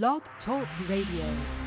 Blog Talk Radio.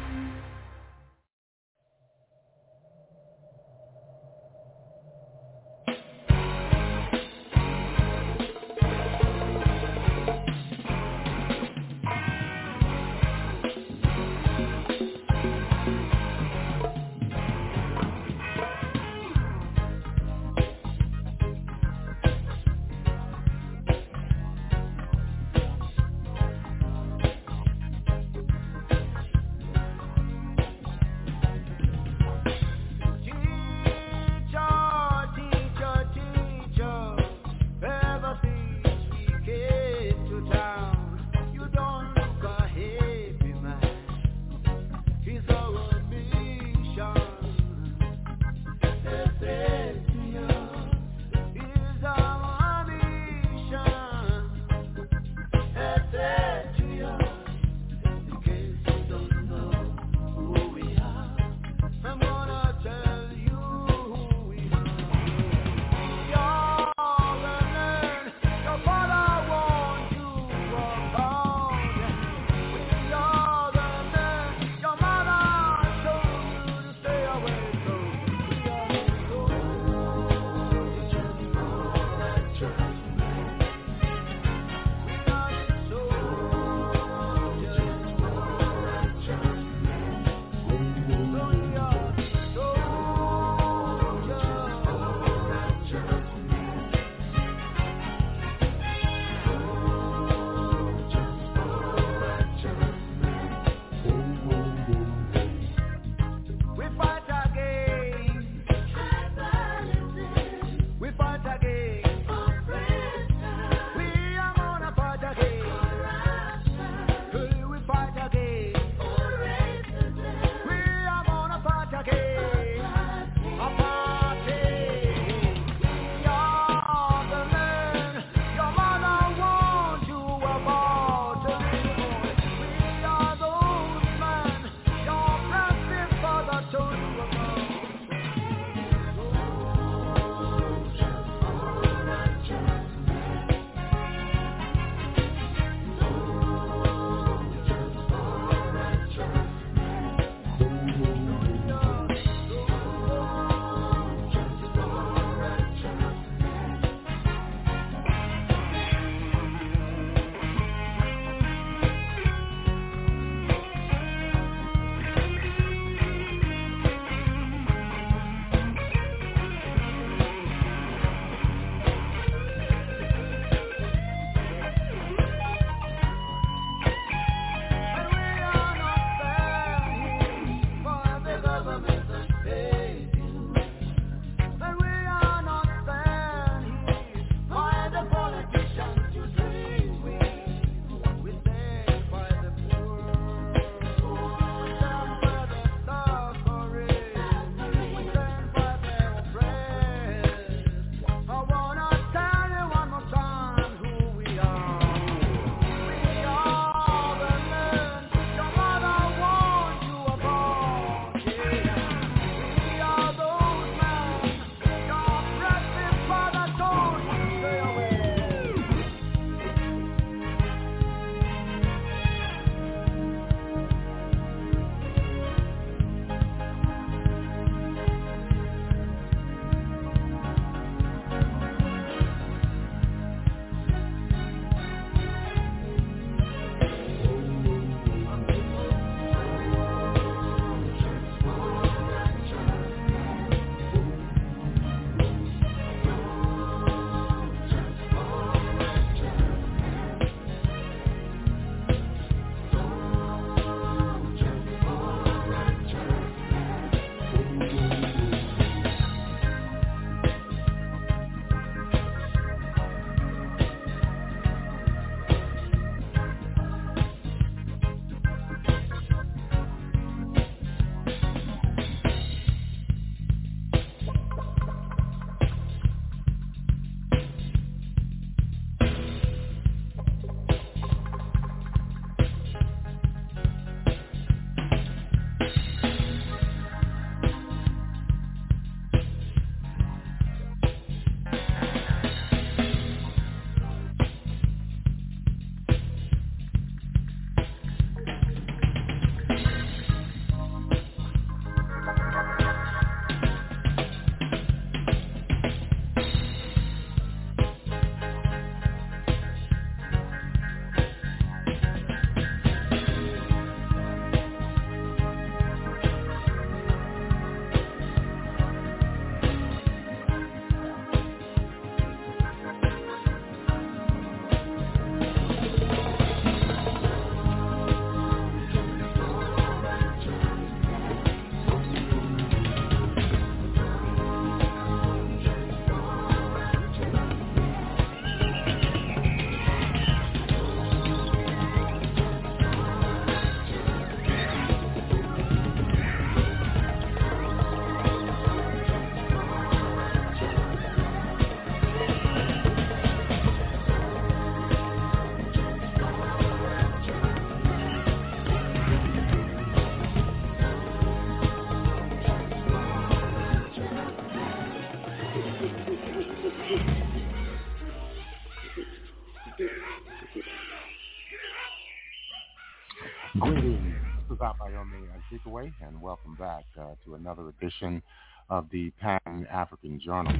This is Abayomi Azikiwe, and welcome back uh, to another edition of the Pan-African Journal.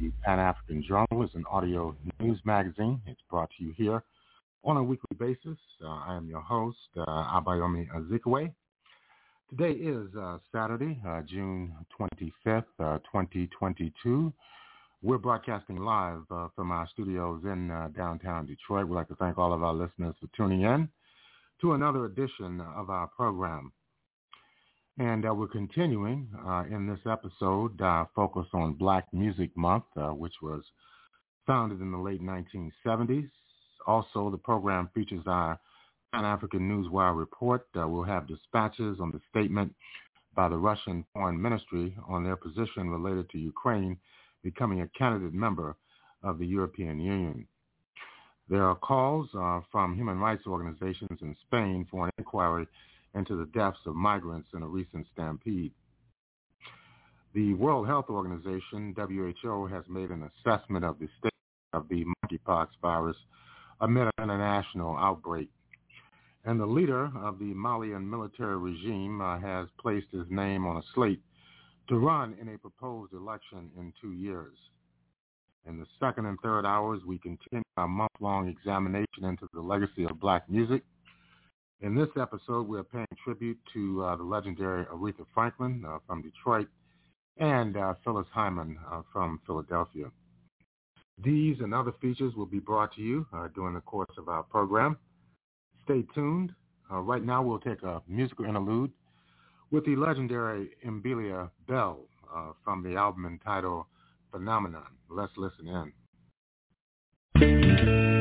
The Pan-African Journal is an audio news magazine. It's brought to you here on a weekly basis. Uh, I am your host, uh, Abayomi Azikiwe. Today is uh, Saturday, uh, June 25th, 2022. We're broadcasting live uh, from our studios in uh, downtown Detroit. We'd like to thank all of our listeners for tuning in to another edition of our program. And uh, we're continuing uh, in this episode, uh, focus on Black Music Month, uh, which was founded in the late 1970s. Also, the program features our Pan-African Newswire report. Uh, we'll have dispatches on the statement by the Russian Foreign Ministry on their position related to Ukraine becoming a candidate member of the European Union. There are calls uh, from human rights organizations in Spain for an inquiry into the deaths of migrants in a recent stampede. The World Health Organization, WHO, has made an assessment of the state of the monkeypox virus amid an international outbreak. And the leader of the Malian military regime uh, has placed his name on a slate to run in a proposed election in two years. In the second and third hours, we continue our month-long examination into the legacy of black music. In this episode, we are paying tribute to uh, the legendary Aretha Franklin uh, from Detroit and uh, Phyllis Hyman uh, from Philadelphia. These and other features will be brought to you uh, during the course of our program. Stay tuned. Uh, right now, we'll take a musical interlude with the legendary Mbilia Bel from the album entitled Phenomenon. Let's listen in thank you.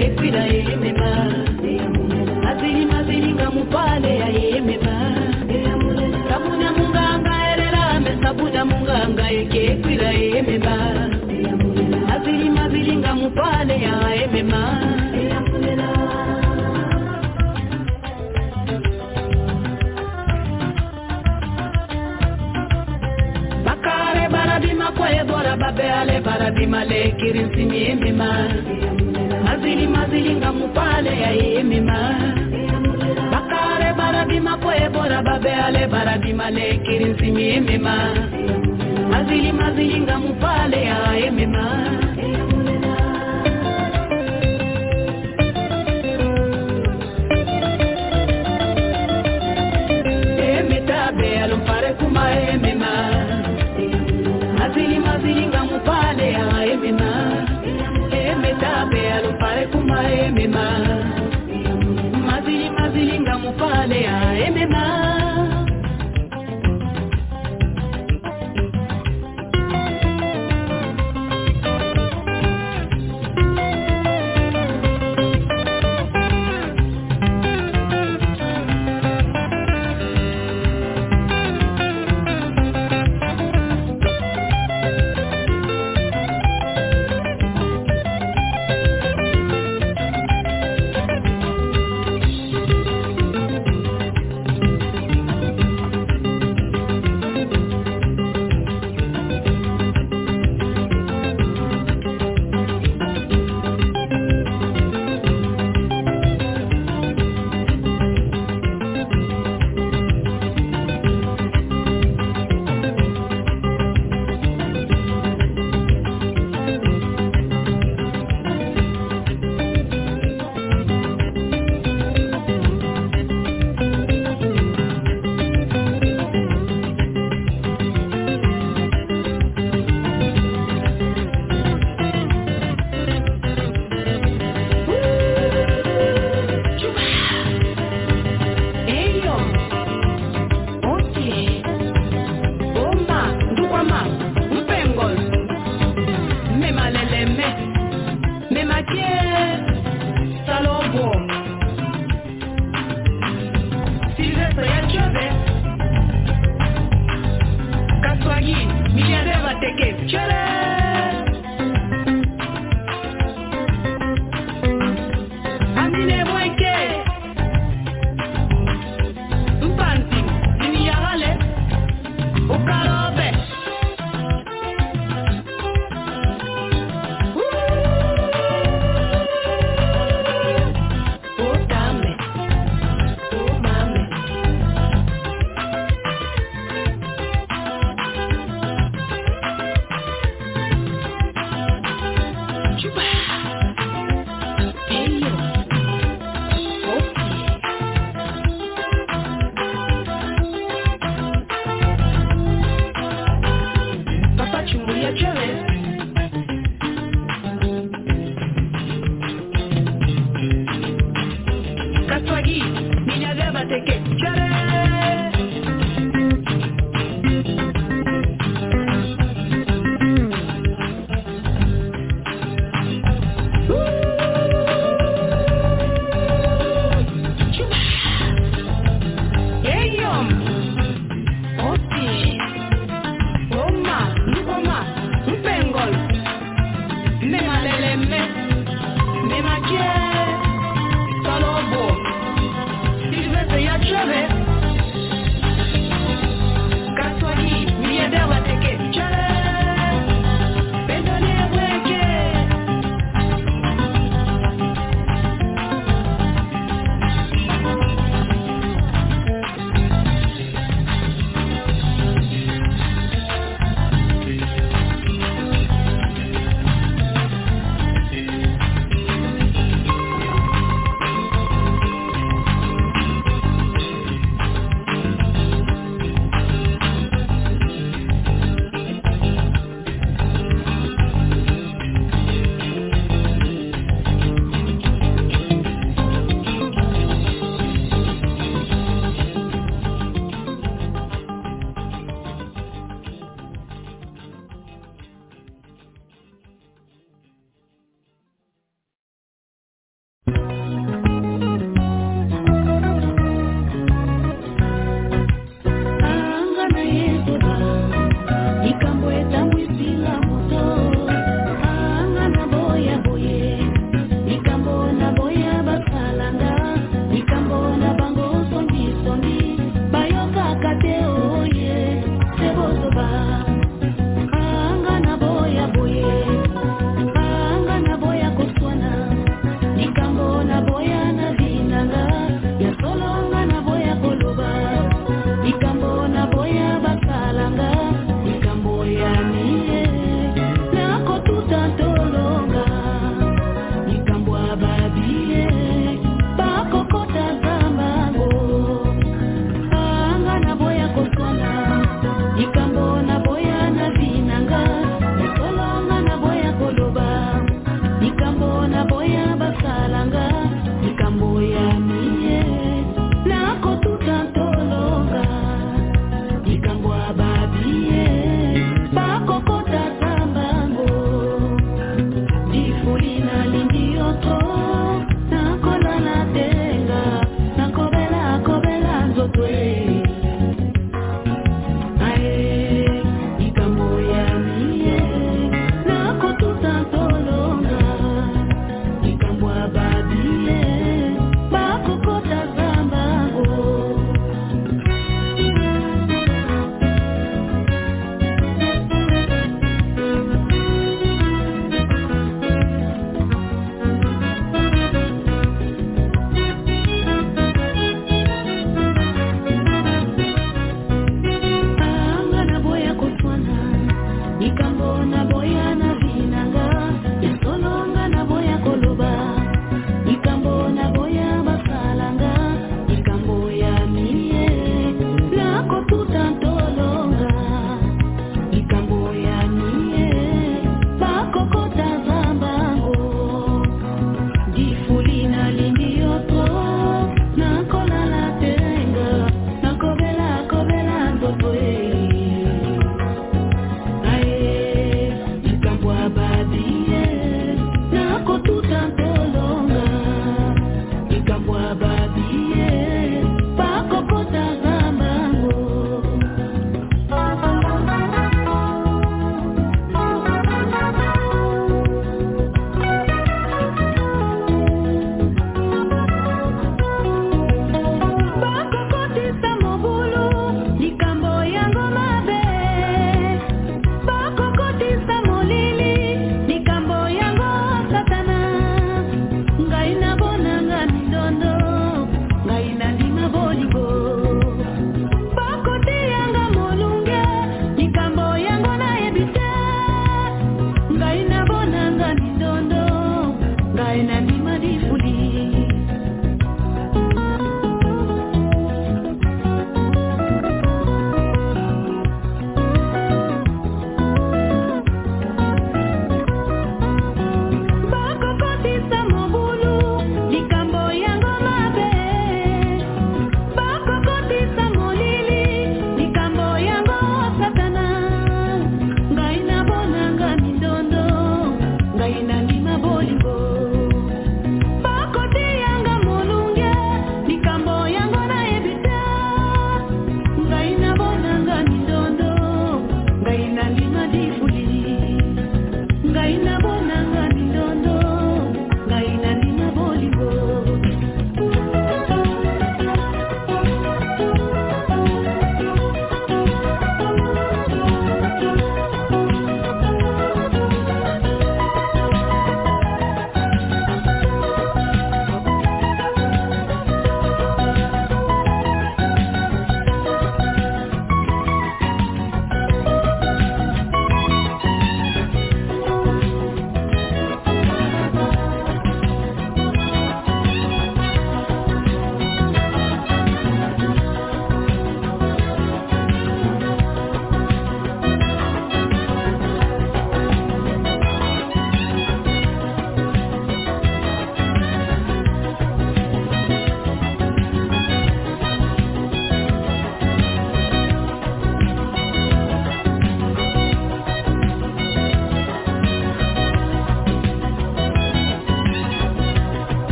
yekwira yeyemeba aziringa aziringa mupale yayeyemeba sabuna munganga ererame sabuna munganga yekekwira yeyemeba aziringa aziringa mupale yayemeba bakare baradima kwebora babeale baradima lekirinsinyemema mazili mazilinga mupale yaimima bakale barabima kwebora babeale barabima lekiri nzimi emema mazili mazilinga mupale yaimima kuma emema mazili mazilinga mupale ya emema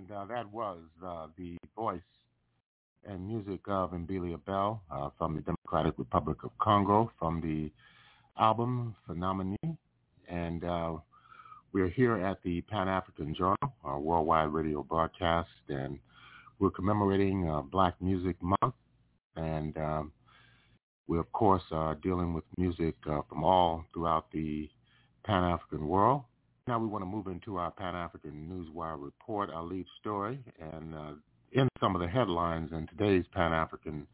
and uh, that was uh, the voice and music of M'bilia Bel uh, from the Democratic Republic of Congo from the album Phenomenon. And uh, we're here at the Pan-African Journal, our worldwide radio broadcast, and we're commemorating uh, Black Music Month. And um, we, of course, are dealing with music uh, from all throughout the Pan-African world. Now we want to move into our Pan-African Newswire report, our lead story, and uh, in some of the headlines in today's Pan-African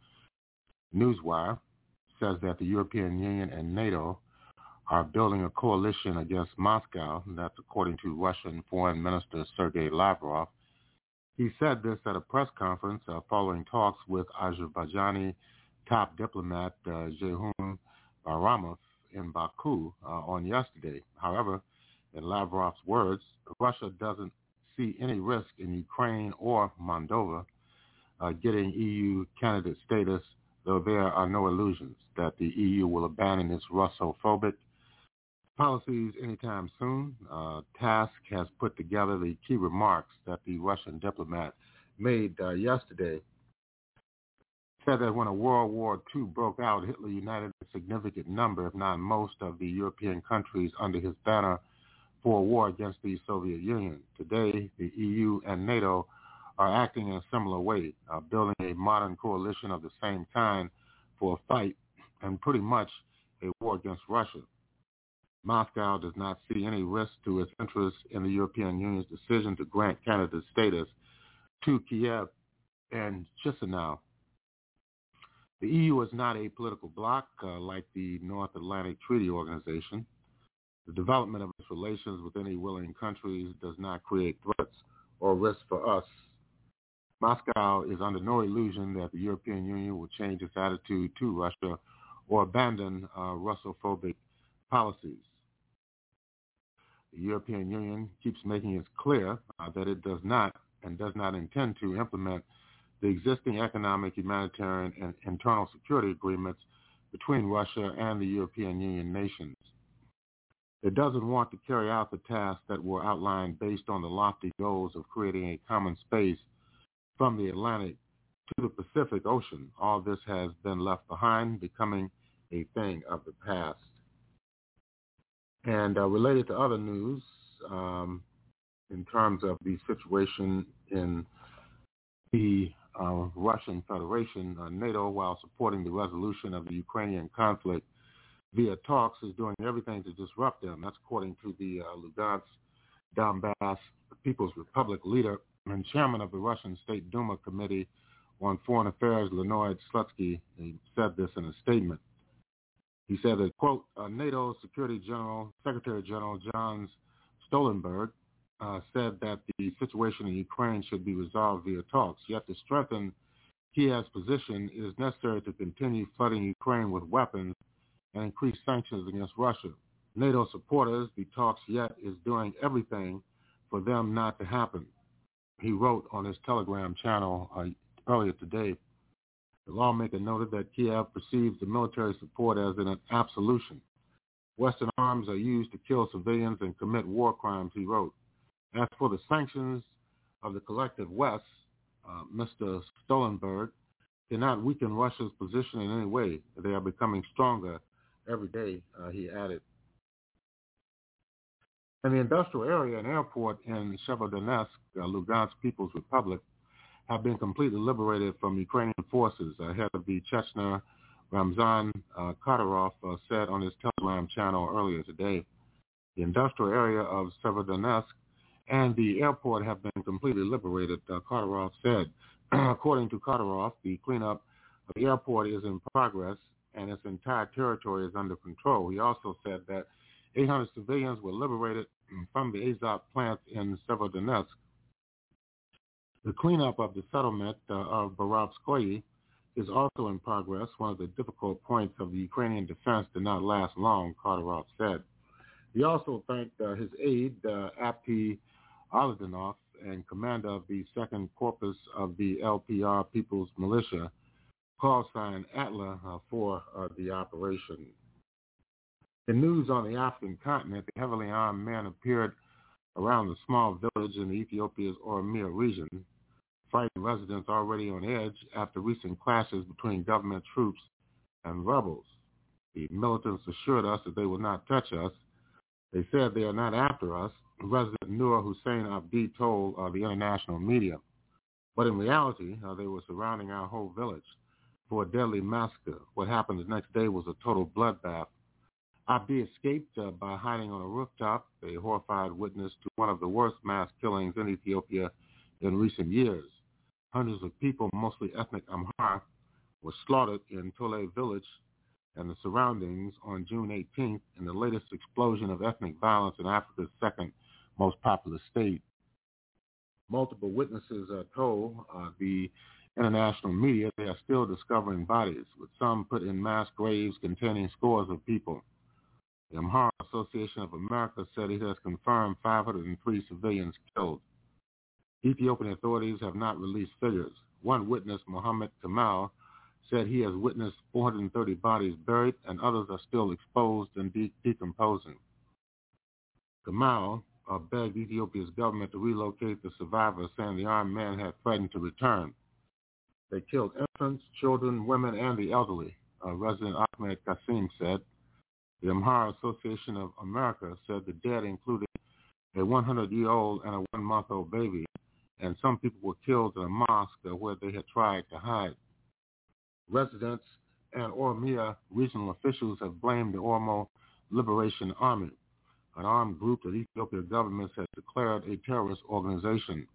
Newswire says that the European Union and NATO are building a coalition against Moscow. That's according to Russian Foreign Minister Sergei Lavrov. He said this at a press conference uh, following talks with Azerbaijani top diplomat uh, Ceyhun Bayramov in Baku uh, on yesterday. However, in Lavrov's words, Russia doesn't see any risk in Ukraine or Moldova uh, getting EU candidate status, though there are no illusions that the EU will abandon its Russophobic policies anytime soon. Uh, TASS has put together the key remarks that the Russian diplomat made uh, yesterday. Said that when a World War II broke out, Hitler united a significant number, if not most, of the European countries under his banner for a war against the Soviet Union. Today, the EU and NATO are acting in a similar way, uh, building a modern coalition of the same kind for a fight and pretty much a war against Russia. Moscow does not see any risk to its interests in the European Union's decision to grant candidate status to Kiev and Chisinau. The EU is not a political bloc uh, like the North Atlantic Treaty Organization. The development of its relations with any willing countries does not create threats or risks for us. Moscow is under no illusion that the European Union will change its attitude to Russia or abandon uh, Russophobic policies. The European Union keeps making it clear uh, that it does not and does not intend to implement the existing economic, humanitarian, and internal security agreements between Russia and the European Union nations. It doesn't want to carry out the tasks that were outlined based on the lofty goals of creating a common space from the Atlantic to the Pacific Ocean. All this has been left behind, becoming a thing of the past. And uh, related to other news, um, in terms of the situation in the uh, Russian Federation, uh, NATO, while supporting the resolution of the Ukrainian conflict, via talks is doing everything to disrupt them. That's according to the uh, Lugansk Donbass People's Republic leader and chairman of the Russian State Duma Committee on Foreign Affairs, Leonid Slutsky, he said this in a statement. He said that, quote, uh, NATO Security General, Secretary General Jens Stoltenberg uh, said that the situation in Ukraine should be resolved via talks. Yet to strengthen Kiev's position, it is necessary to continue flooding Ukraine with weapons and increase sanctions against Russia. NATO supporters, the talks yet is doing everything for them not to happen. He wrote on his Telegram channel uh, earlier today. The lawmaker noted that Kiev perceives the military support as an absolution. Western arms are used to kill civilians and commit war crimes, he wrote. As for the sanctions of the collective West, uh, Mr. Stoltenberg cannot weaken Russia's position in any way. They are becoming stronger every day, uh, he added. In the industrial area and airport in Severodonetsk, uh, Lugansk People's Republic, have been completely liberated from Ukrainian forces. Ahead of the Chechnya, Ramzan uh, Kadyrov uh, said on his Telegram channel earlier today. The industrial area of Severodonetsk and the airport have been completely liberated, uh, Kadyrov said. According to Kadyrov, the cleanup of the airport is in progress and its entire territory is under control. He also said that 800 civilians were liberated from the Azot plant in Severodonetsk. The cleanup of the settlement uh, of Borovskoye is also in progress. One of the difficult points of the Ukrainian defense did not last long, Kadyrov said. He also thanked uh, his aide, uh, Apti Alaudinov, and commander of the Second Corpus of the LPR People's Militia, call sign Atla uh, for uh, the operation. In news on the African continent, the heavily armed men appeared around the small village in Ethiopia's Oromia region. Frightened residents already on edge after recent clashes between government troops and rebels. The militants assured us that they would not touch us. They said they are not after us, Resident Noor Hussein Abdi told uh, the international media. But in reality, uh, they were surrounding our whole village for a deadly massacre. What happened the next day was a total bloodbath. Abdi escaped uh, by hiding on a rooftop, a horrified witness to one of the worst mass killings in Ethiopia in recent years. Hundreds of people, mostly ethnic Amhara, were slaughtered in Tole village and the surroundings on June 18th in the latest explosion of ethnic violence in Africa's second most populous state. Multiple witnesses are told uh, the international media they are still discovering bodies, with some put in mass graves containing scores of people. The Amhara Association of America said it has confirmed 503 civilians killed. Ethiopian authorities have not released figures. One witness, Mohammed Kamal, said he has witnessed 430 bodies buried and others are still exposed and de- decomposing. Kamal uh, begged Ethiopia's government to relocate the survivors, saying the armed men had threatened to return. They killed infants, children, women, and the elderly, uh, Resident Ahmed Kasim said. The Amhara Association of America said the dead included a 100-year-old and a one-month-old baby, and some people were killed in a mosque where they had tried to hide. Residents and Oromia regional officials have blamed the Oromo Liberation Army an armed group that Ethiopia government has declared a terrorist organization.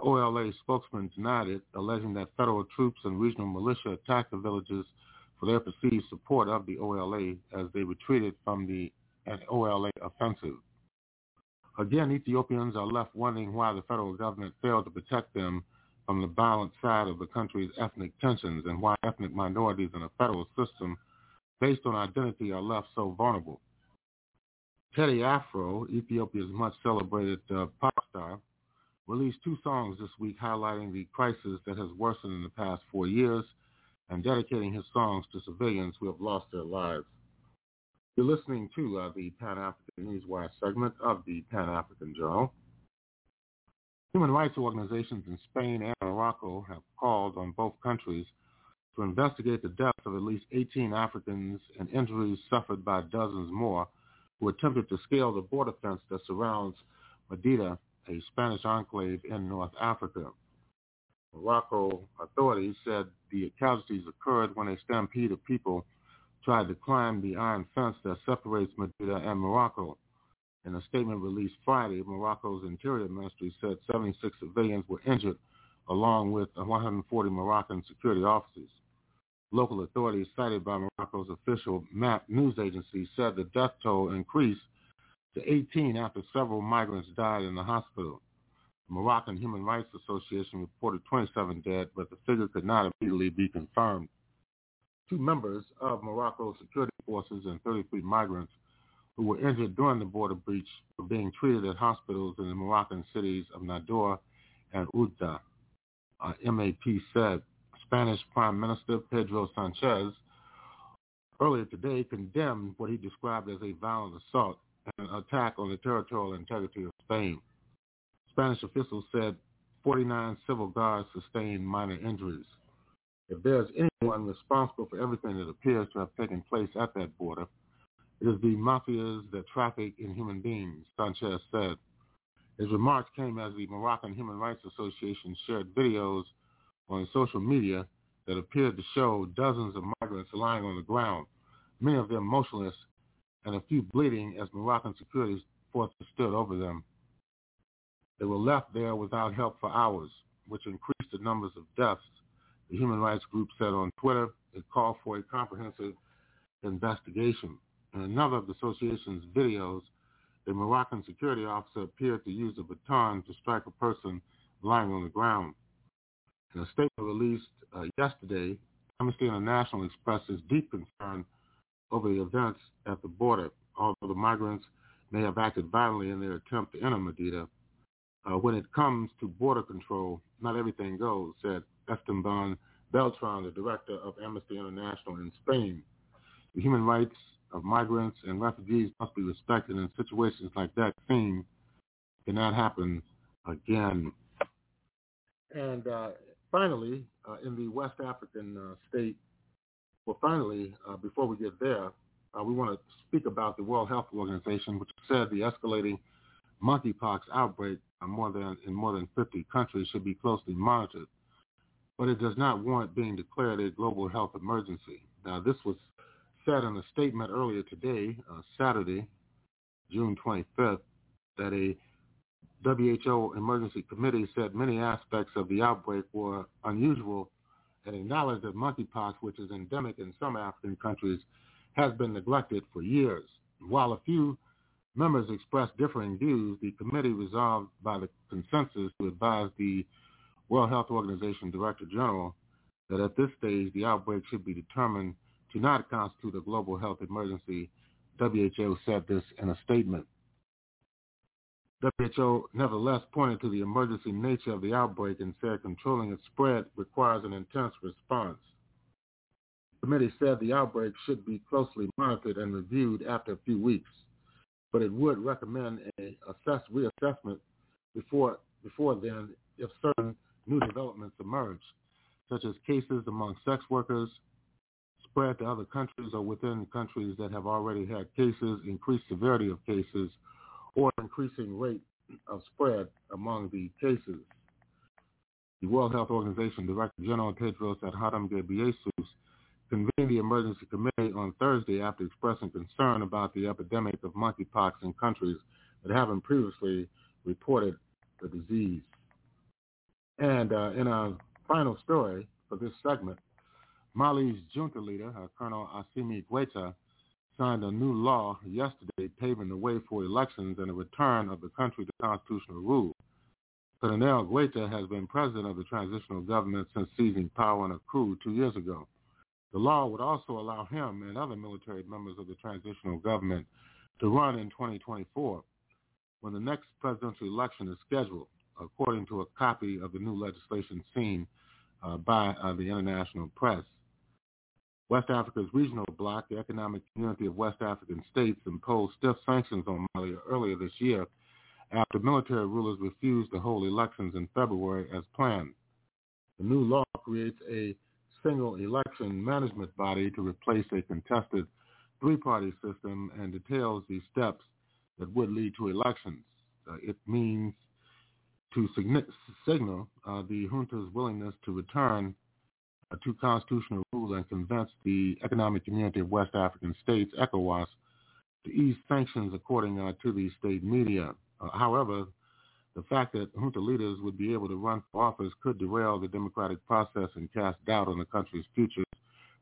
OLA spokesman denied it, alleging that federal troops and regional militia attacked the villages for their perceived support of the OLA as they retreated from the OLA offensive. Again, Ethiopians are left wondering why the federal government failed to protect them from the violent side of the country's ethnic tensions and why ethnic minorities in a federal system based on identity are left so vulnerable. Teddy Afro, Ethiopia's much celebrated uh, pop star, released two songs this week highlighting the crisis that has worsened in the past four years and dedicating his songs to civilians who have lost their lives. You're listening to uh, the Pan-African Newswire segment of the Pan-African Journal. Human rights organizations in Spain and Morocco have called on both countries to investigate the deaths of at least 18 Africans and injuries suffered by dozens more who attempted to scale the border fence that surrounds Melilla, a Spanish enclave in North Africa. Morocco authorities said the casualties occurred when a stampede of people tried to climb the iron fence that separates Melilla and Morocco. In a statement released Friday, Morocco's Interior Ministry said 76 civilians were injured along with 140 Moroccan security officers. Local authorities cited by Morocco's official MAP news agency said the death toll increased to 18 after several migrants died in the hospital. The Moroccan Human Rights Association reported 27 dead, but the figure could not immediately be confirmed. Two members of Morocco's security forces and 33 migrants who were injured during the border breach were being treated at hospitals in the Moroccan cities of Nador and Oujda, uh, MAP said. Spanish Prime Minister Pedro Sanchez earlier today condemned what he described as a violent assault an attack on the territorial integrity of Spain. Spanish officials said 49 civil guards sustained minor injuries. If there's anyone responsible for everything that appears to have taken place at that border, it is the mafias that traffic in human beings, Sanchez said. His remarks came as the Moroccan Human Rights Association shared videos on social media that appeared to show dozens of migrants lying on the ground, many of them motionless and a few bleeding as Moroccan security forces stood over them. They were left there without help for hours, which increased the numbers of deaths. The human rights group said on Twitter it called for a comprehensive investigation. In another of the association's videos, a Moroccan security officer appeared to use a baton to strike a person lying on the ground. In a statement released uh, yesterday, Amnesty International expresses deep concern over the events at the border, although the migrants may have acted violently in their attempt to enter Melilla. Uh, when it comes to border control, not everything goes, said Esteban Beltran, the director of Amnesty International in Spain. The human rights of migrants and refugees must be respected and situations like that theme cannot happen again. And uh, finally, uh, in the West African uh, state, well, finally, uh, before we get there, uh, we want to speak about the World Health Organization, which said the escalating monkeypox outbreak more than, in more than 50 countries should be closely monitored, but it does not warrant being declared a global health emergency. Now, this was said in a statement earlier today, uh, Saturday, June 25th, that a WHO emergency committee said many aspects of the outbreak were unusual and acknowledged that monkeypox, which is endemic in some African countries, has been neglected for years. While a few members expressed differing views, the committee resolved by the consensus to advise the World Health Organization Director General that at this stage the outbreak should be determined to not constitute a global health emergency. WHO said this in a statement. WHO nevertheless pointed to the emergency nature of the outbreak and said controlling its spread requires an intense response. The committee said the outbreak should be closely monitored and reviewed after a few weeks, but it would recommend a assess, reassessment before, before then if certain new developments emerge, such as cases among sex workers, spread to other countries or within countries that have already had cases, increased severity of cases, or increasing rate of spread among the cases. The World Health Organization Director General Tedros Adhanom Ghebreyesus convened the emergency committee on Thursday after expressing concern about the epidemic of monkeypox in countries that haven't previously reported the disease. And uh, in our final story for this segment, Mali's junta leader, uh, Colonel Assimi Goita, signed a new law yesterday paving the way for elections and a return of the country to constitutional rule. Colonel Goita has been president of the transitional government since seizing power in a coup two years ago. The law would also allow him and other military members of the transitional government to run in 2024 when the next presidential election is scheduled, according to a copy of the new legislation seen uh, by uh, the international press. West Africa's regional bloc, the Economic Community of West African States, imposed stiff sanctions on Mali earlier this year after military rulers refused to hold elections in February as planned. The new law creates a single election management body to replace a contested three-party system and details the steps that would lead to elections. Uh, it means to signal uh, the junta's willingness to return to constitutional rules and convince the Economic Community of West African States, ECOWAS, to ease sanctions according uh, to the state media. Uh, however, the fact that junta leaders would be able to run for office could derail the democratic process and cast doubt on the country's future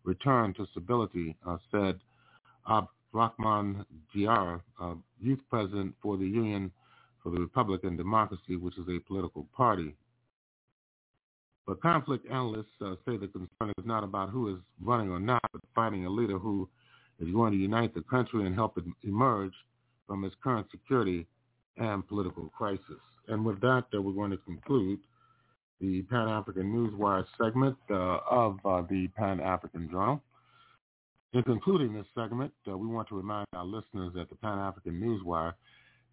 return to stability, uh, said Abdrahman Diar, uh, youth president for the Union for the Republican Democracy, which is a political party. But conflict analysts uh, say the concern is not about who is running or not, but finding a leader who is going to unite the country and help it emerge from its current security and political crisis. And with that, uh, we're going to conclude the Pan-African Newswire segment uh, of uh, the Pan-African Journal. In concluding this segment, uh, we want to remind our listeners that the Pan-African Newswire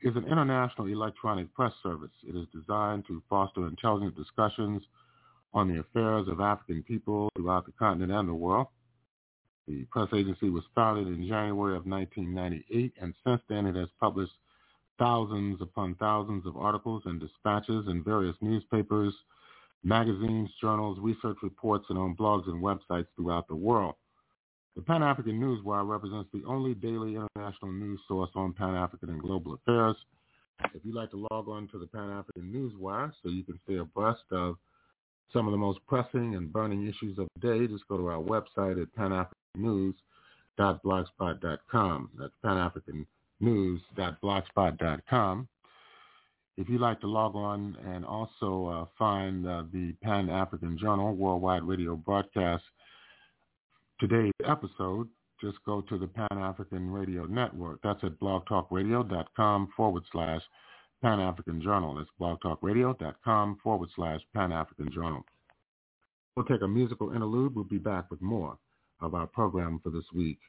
is an international electronic press service. It is designed to foster intelligent discussions on the affairs of African people throughout the continent and the world. The press agency was founded in January of 1998, and since then it has published thousands upon thousands of articles and dispatches in various newspapers, magazines, journals, research reports, and on blogs and websites throughout the world. The Pan-African Newswire represents the only daily international news source on Pan-African and global affairs. If you'd like to log on to the Pan-African Newswire so you can stay abreast of some of the most pressing and burning issues of the day, just go to our website at panafricannews.blogspot.com. That's Pan-African If you'd like to log on and also uh, find uh, the Pan-African Journal Worldwide Radio Broadcast today's episode, just go to the Pan-African Radio Network. That's at blogtalkradio.com forward slash Pan-African Journal. That's blogtalkradio.com forward slash Pan-African Journal. We'll take a musical interlude. We'll be back with more of our program for this week.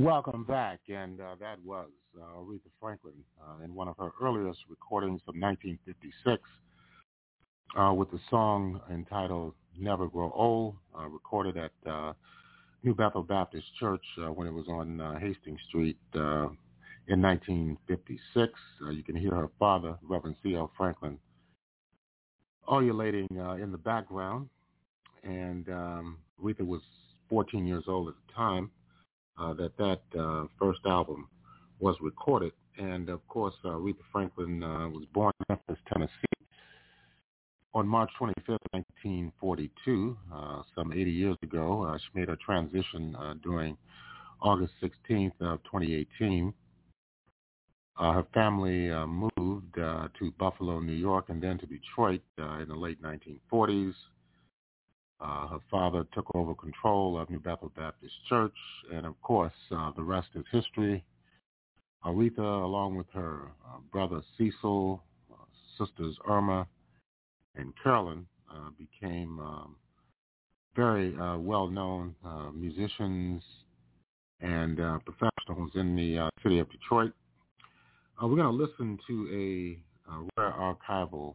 Welcome back, and uh, that was uh, Aretha Franklin uh, in one of her earliest recordings from 1956 uh, with the song entitled Never Grow Old, uh, recorded at uh, New Bethel Baptist Church when it was on Hastings Street in 1956. you can hear her father, Reverend C.L. Franklin, ululating in the background, and um, Aretha was 14 years old at the time uh, that that uh, first album was recorded. And of course, uh, Aretha Franklin uh, was born in Memphis, Tennessee on March 25th, 1942, uh, some 80 years ago. Uh, she made a transition during August 16th of 2018. Uh, her family moved to Buffalo, New York, and then to Detroit in the late 1940s. Uh, her father took over control of New Bethel Baptist Church, and of course, uh, the rest is history. Aretha, along with her uh, brother Cecil, uh, sisters Irma and Carolyn, uh, became um, very well-known musicians and professionals in the city of Detroit. we're going to listen to a rare archival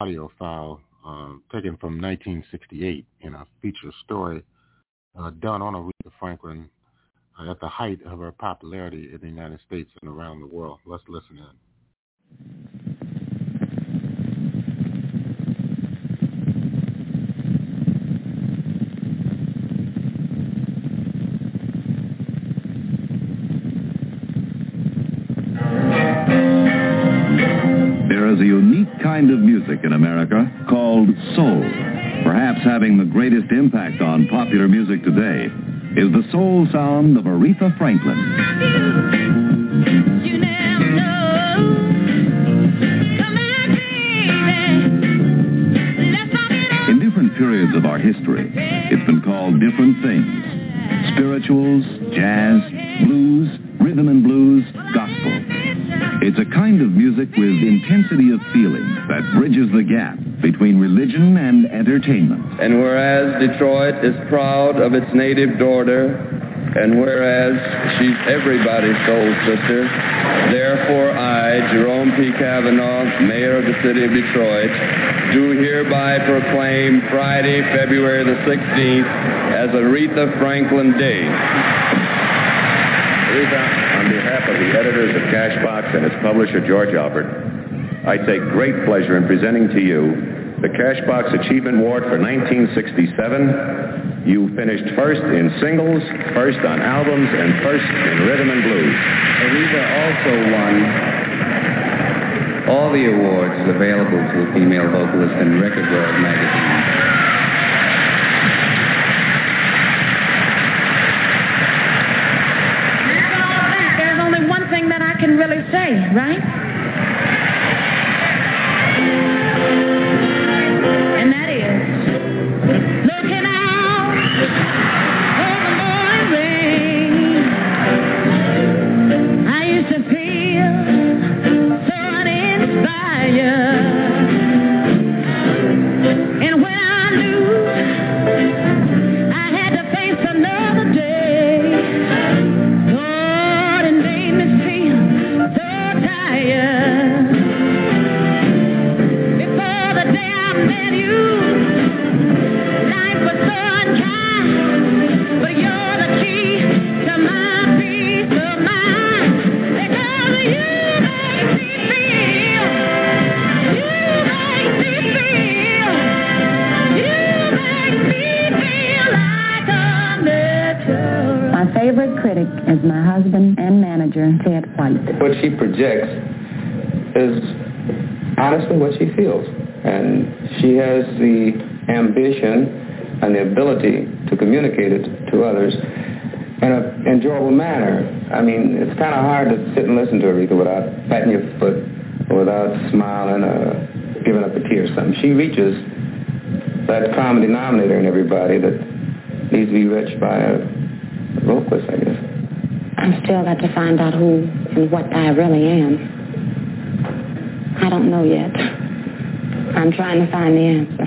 audio file uh, taken from 1968 in a feature story uh, done on Aretha Franklin uh, at the height of her popularity in the United States and around the world. Let's listen in. Kind of music in America called soul. Perhaps having the greatest impact on popular music today is the soul sound of Aretha Franklin. In different periods of our history, it's been called different things. Spirituals, jazz, blues, rhythm and blues, gospel. It's a kind of music with intensity of feeling that bridges the gap between religion and entertainment. And whereas Detroit is proud of its native daughter, and whereas she's everybody's soul sister, therefore I, Jerome P. Cavanagh, Mayor of the City of Detroit, do hereby proclaim Friday, February the 16th as Aretha Franklin Day. Aretha, on behalf of the editors of Cashbox and its publisher, George Alpert, I take great pleasure in presenting to you the Cashbox Achievement Award for 1967. You finished first in singles, first on albums, and first in rhythm and blues. Aretha also won all the awards available to a female vocalist in Record World magazine. can really say, right? She reaches that common denominator in everybody that needs to be reached by a vocalist, I guess. I'm still got to find out who and what I really am. I don't know yet. I'm trying to find the answer.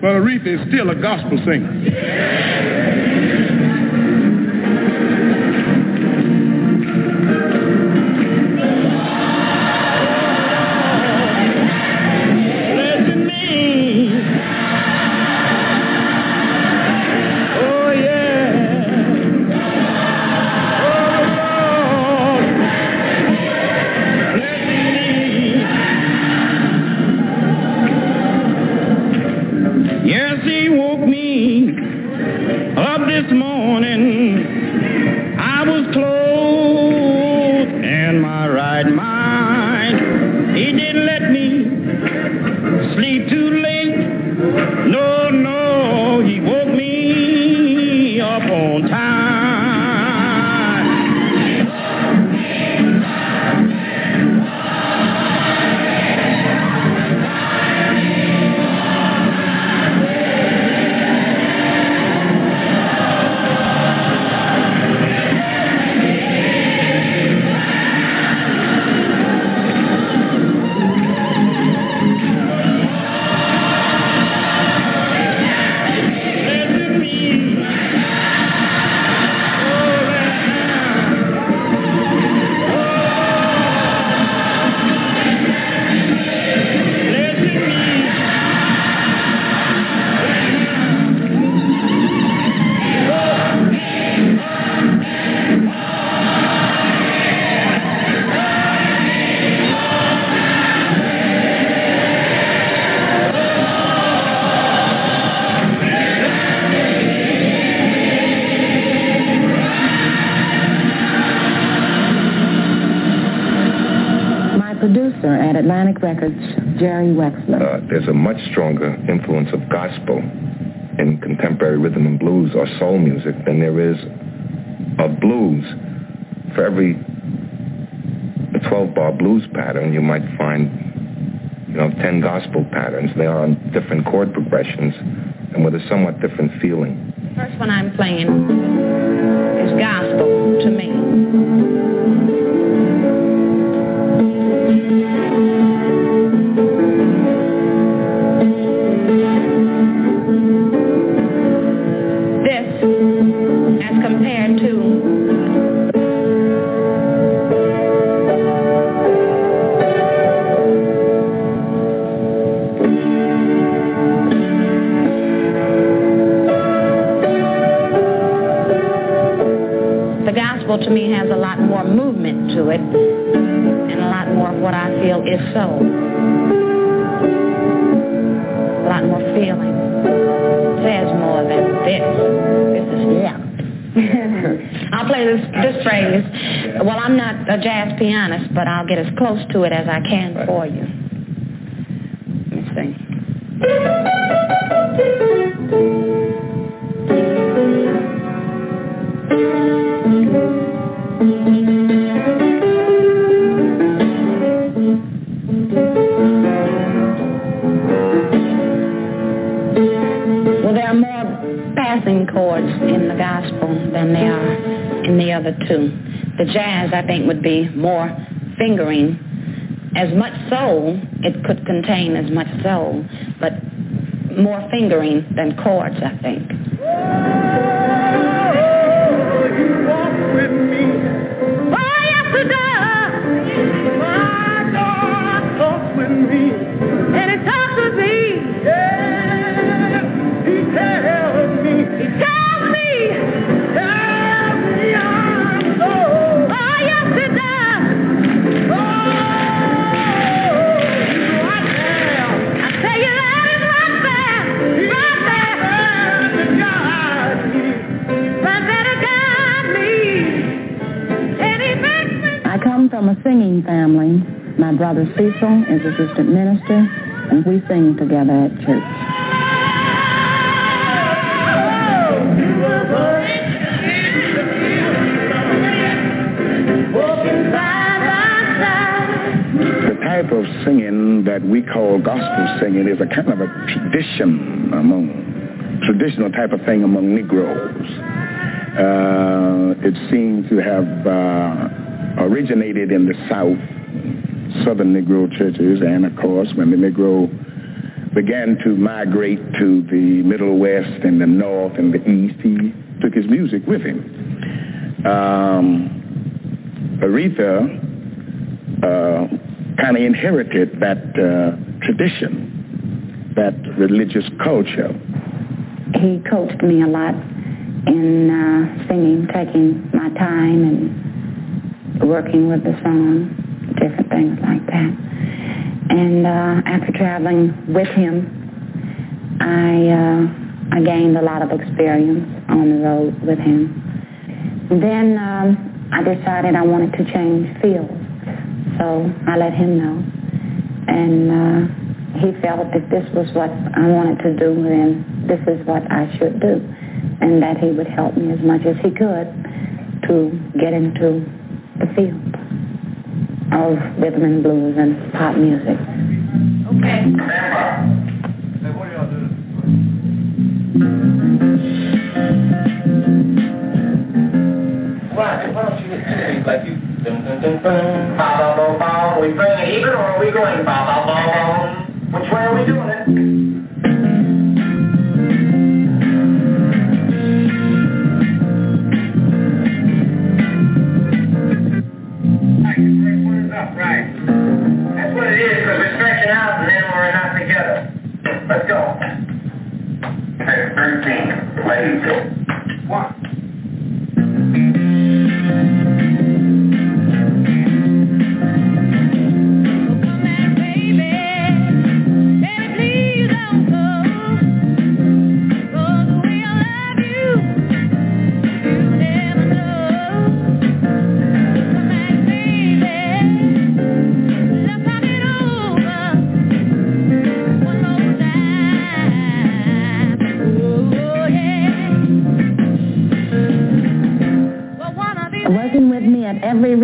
But Aretha is still a gospel singer. There's a much stronger influence of gospel in contemporary rhythm and blues or soul music than there is of blues. For every 12-bar blues pattern, you might find, you know, 10 gospel patterns. They are on different chord progressions and with a somewhat different close to it as I can for you. Let me Well, there are more passing chords in the gospel than there are in the other two. The jazz, I think, would be more fingering. As much soul, it could contain as much soul, but more fingering than chords, I think. I brother Cecil is assistant minister, and we sing together at church. The type of singing that we call gospel singing is a kind of a tradition among, traditional type of thing among Negroes. Uh, it seems to have uh, originated in the South, Southern Negro churches, and of course, when the Negro began to migrate to the Middle West and the North and the East, he took his music with him. Um, Aretha uh, kind of inherited that uh, tradition, that religious culture. He coached me a lot in uh, singing, taking my time and working with the song, different things like that. And uh, after traveling with him, I uh, I gained a lot of experience on the road with him. Then um, I decided I wanted to change fields, so I let him know, and uh, he felt that this was what I wanted to do, then this is what I should do, and that he would help me as much as he could to get into the field of rhythm and blues and pop music. Okay. Why, why don't you like you? We playing even or are we going bow, bow, bow, bow? Which way are we doing it? 13.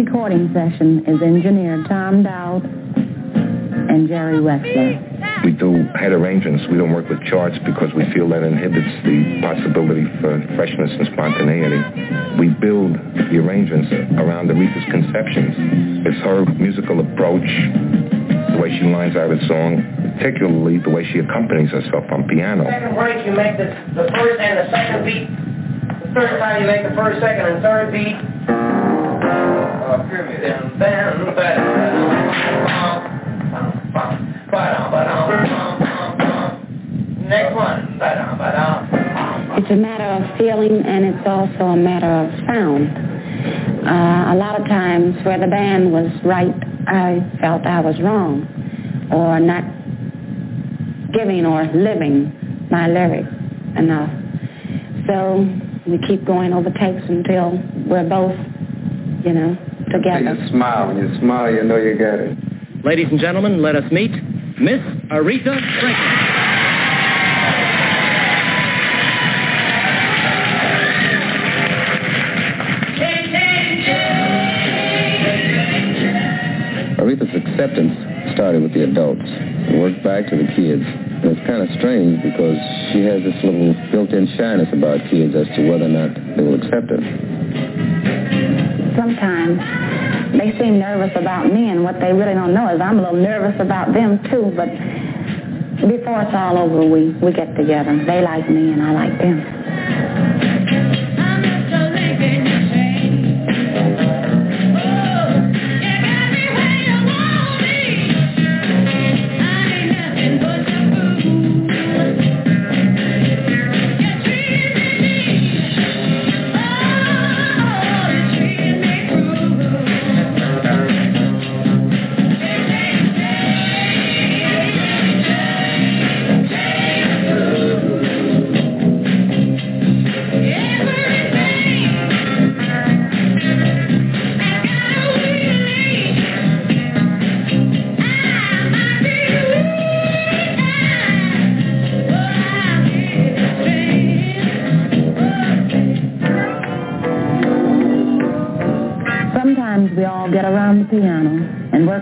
Recording session is engineer Tom Dowd and Jerry Wexler. We do head arrangements. We don't work with charts because we feel that inhibits the possibility for freshness and spontaneity. We build the arrangements around Aretha's conceptions. It's her musical approach, the way she lines out a song, particularly the way she accompanies herself on piano. Second break, you make the, the first and the second beat. The third time, you make the first, second, and third beat. It's a matter of feeling and it's also a matter of sound. Uh, a lot of times where the band was right, I felt I was wrong or not giving or living my lyrics enough. So we keep going over takes until we're both, you know, together. You smile. When you smile, you know you got it. Ladies and gentlemen, let us meet Miss Aretha Franklin. Aretha's acceptance started with the adults and worked back to the kids. And it's kind of strange because she has this little built-in shyness about kids as to whether or not they will accept her. Sometimes they seem nervous about me, and what they really don't know is I'm a little nervous about them too. But before it's all over, we, we get together. They like me, and I like them.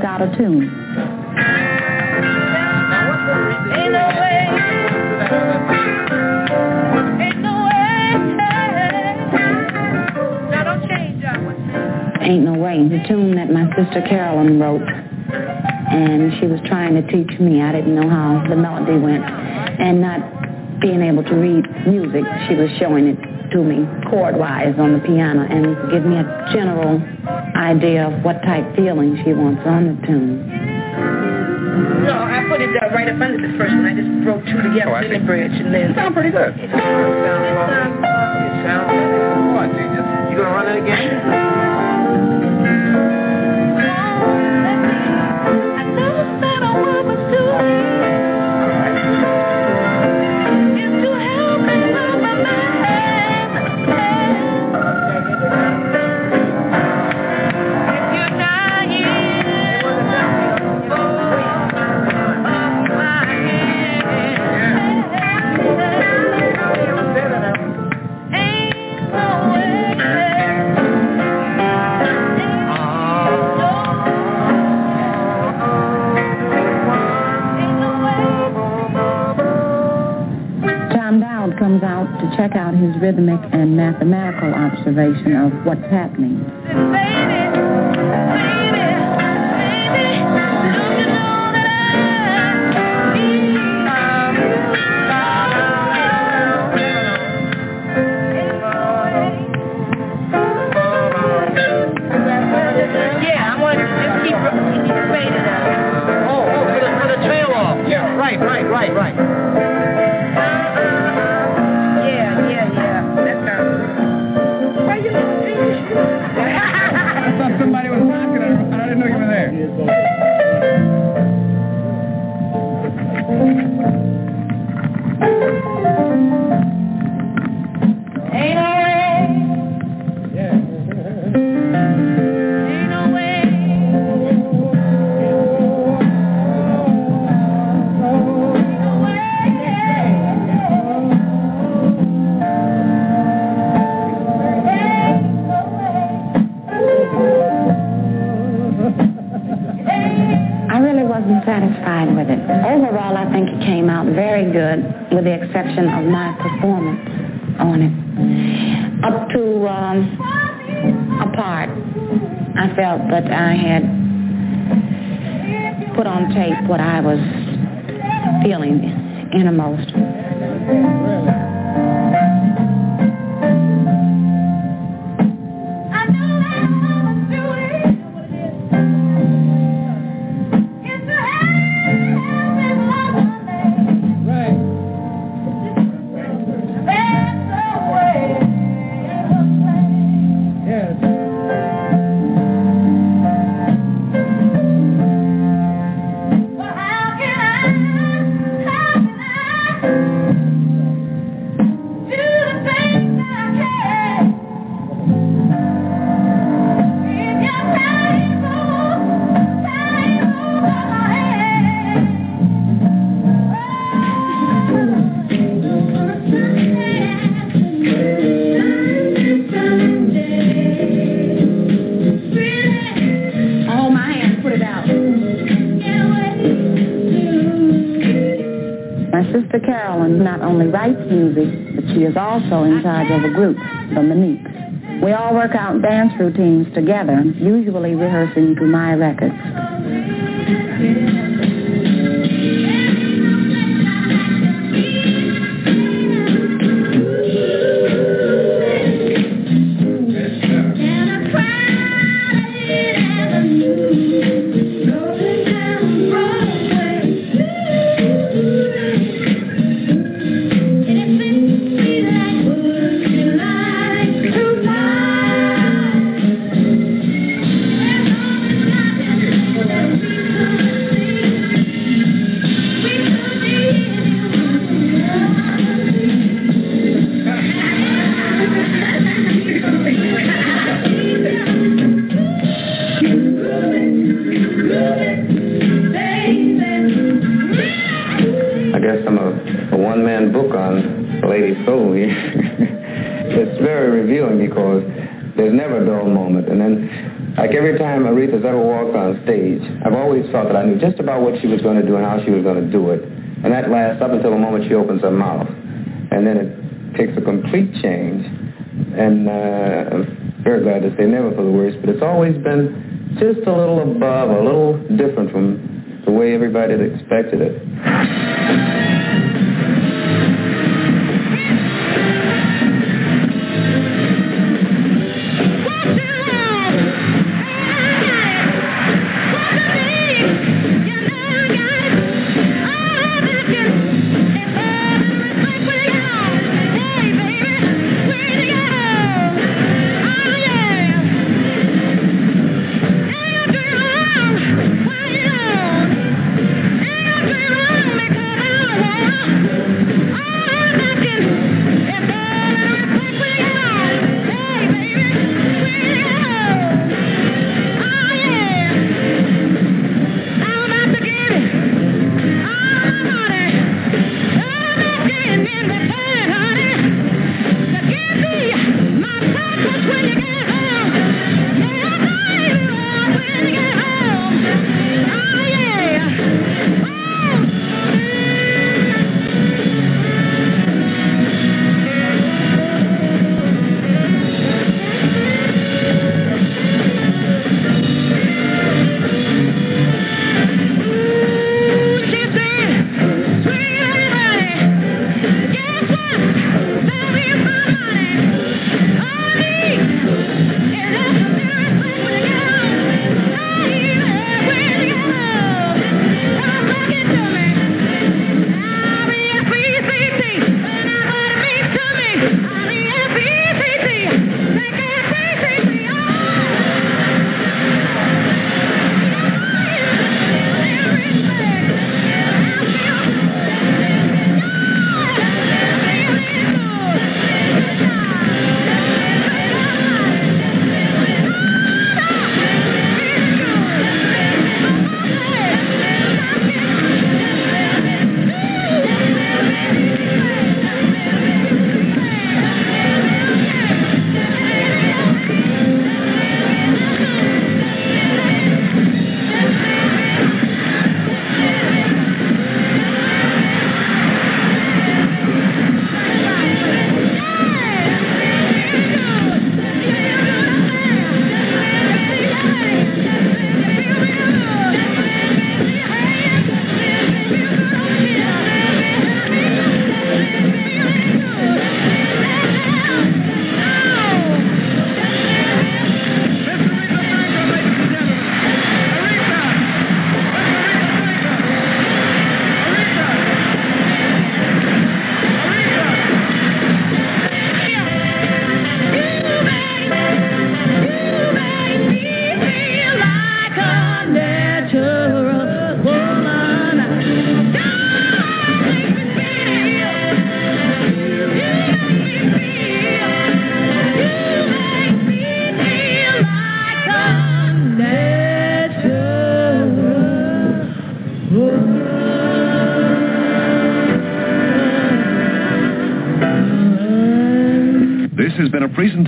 Work out a tune. Ain't no way. The tune that my sister Carolyn wrote, and she was trying to teach me. I didn't know how the melody went, and not being able to read music, she was showing it to me chord-wise on the piano and give me a general idea of what type feeling she wants on the tune. No, I put it uh, right up under the first one. I just broke two together Oh, in the bridge and then. You sound pretty good. It sounds You sound what? You just you gonna run it again? Observation of what's happening. Innermost. Usually rehearsing to my records. She was going to do and how she was going to do it. And that lasts up until the moment she opens her mouth. And then it takes a complete change. And uh, I'm very glad to say never for the worse, but it's always been just a little above,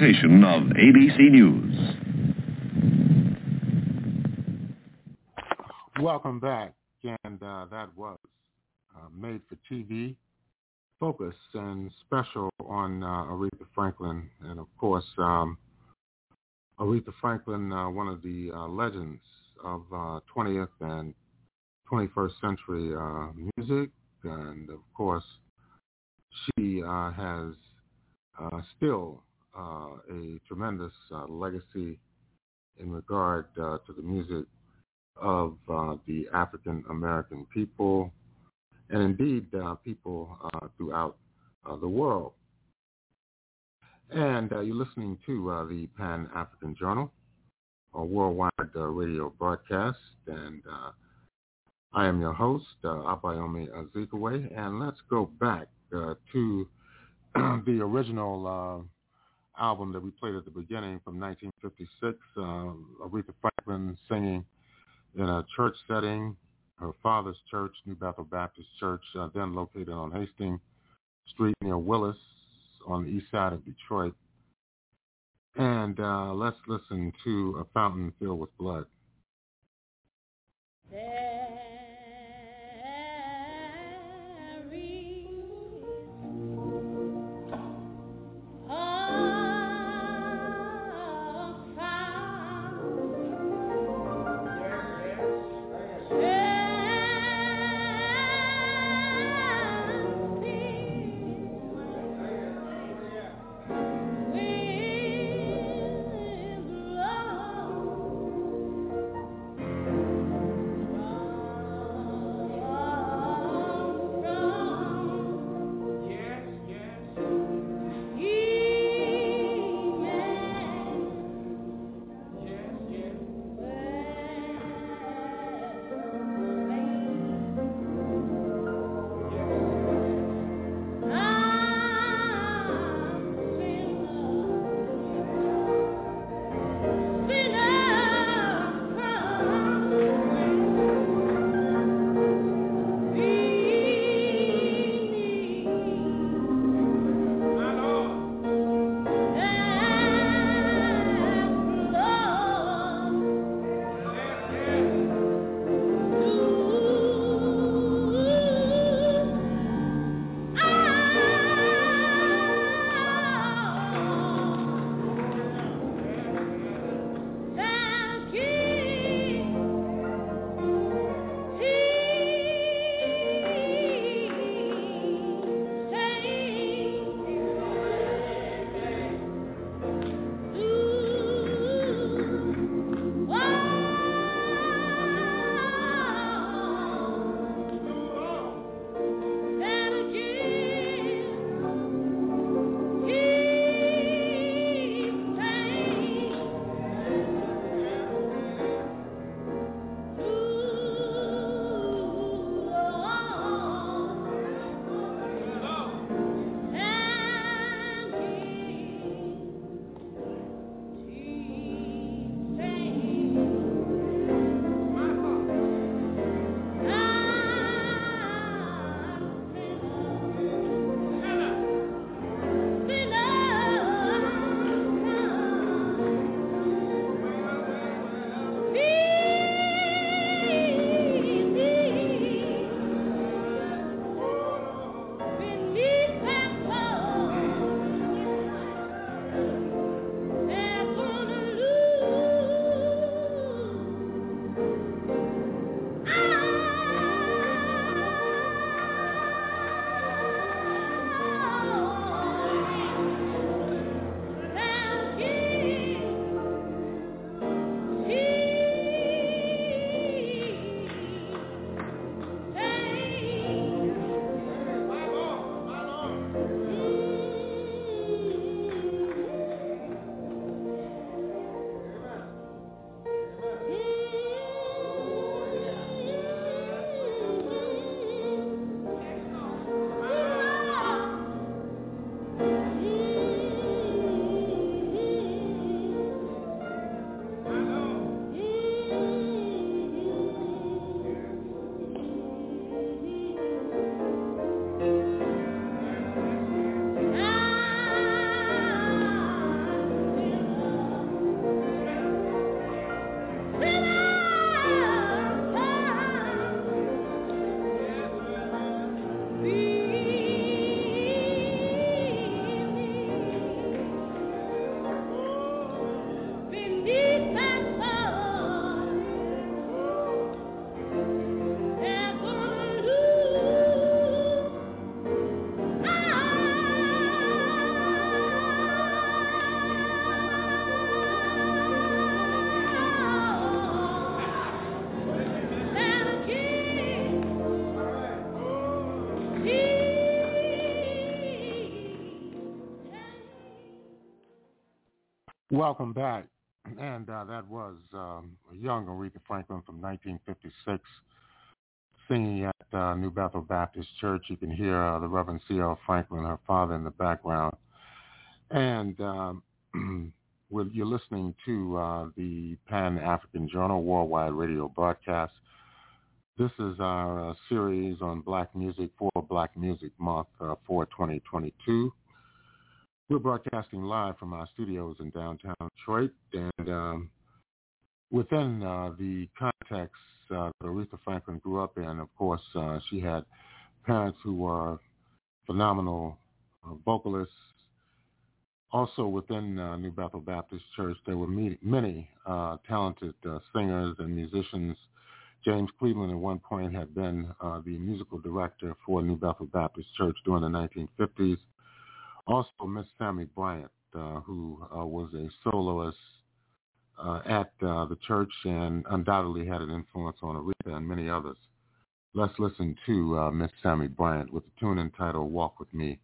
presentation of ABC News. Welcome back. And uh, that was uh, made for TV focus and special on uh, Aretha Franklin, and of course, um, Aretha Franklin, uh, one of the uh, legends of 20th uh, and 21st century music, and of course, she uh, has still a tremendous legacy in regard to the music of the African American people and indeed uh, people uh, throughout uh, the world. And uh, you're listening to uh, the Pan-African Journal, a worldwide uh, radio broadcast. And I am your host, Abayomi Azikiwe. And let's go back to the original album that we played at the beginning from 1956, Aretha Franklin singing in a church setting her father's church, New Bethel Baptist Church, uh, then located on Hastings Street near Willis on the east side of Detroit. And uh, let's listen to A Fountain Filled with Blood. Welcome back. And uh, that was um, young Aretha Franklin from 1956 singing at uh, New Bethel Baptist Church. You can hear uh, the Reverend C.L. Franklin, her father, in the background. And um, you're listening to uh, the Pan-African Journal Worldwide Radio broadcast. This is our uh, series on Black Music for Black Music Month uh, for 2022. We're broadcasting live from our studios in downtown Detroit, and um, within uh, the context uh, that Aretha Franklin grew up in, of course, uh, she had parents who were phenomenal uh, vocalists. Also within uh, New Bethel Baptist Church, there were many, many uh, talented singers and musicians. James Cleveland at one point had been the musical director for New Bethel Baptist Church during the 1950s. Also, Miss Sammy Bryant, uh, who uh, was a soloist uh, at uh, the church and undoubtedly had an influence on Aretha and many others. Let's listen to uh, Miss Sammy Bryant with the tune entitled Walk With Me.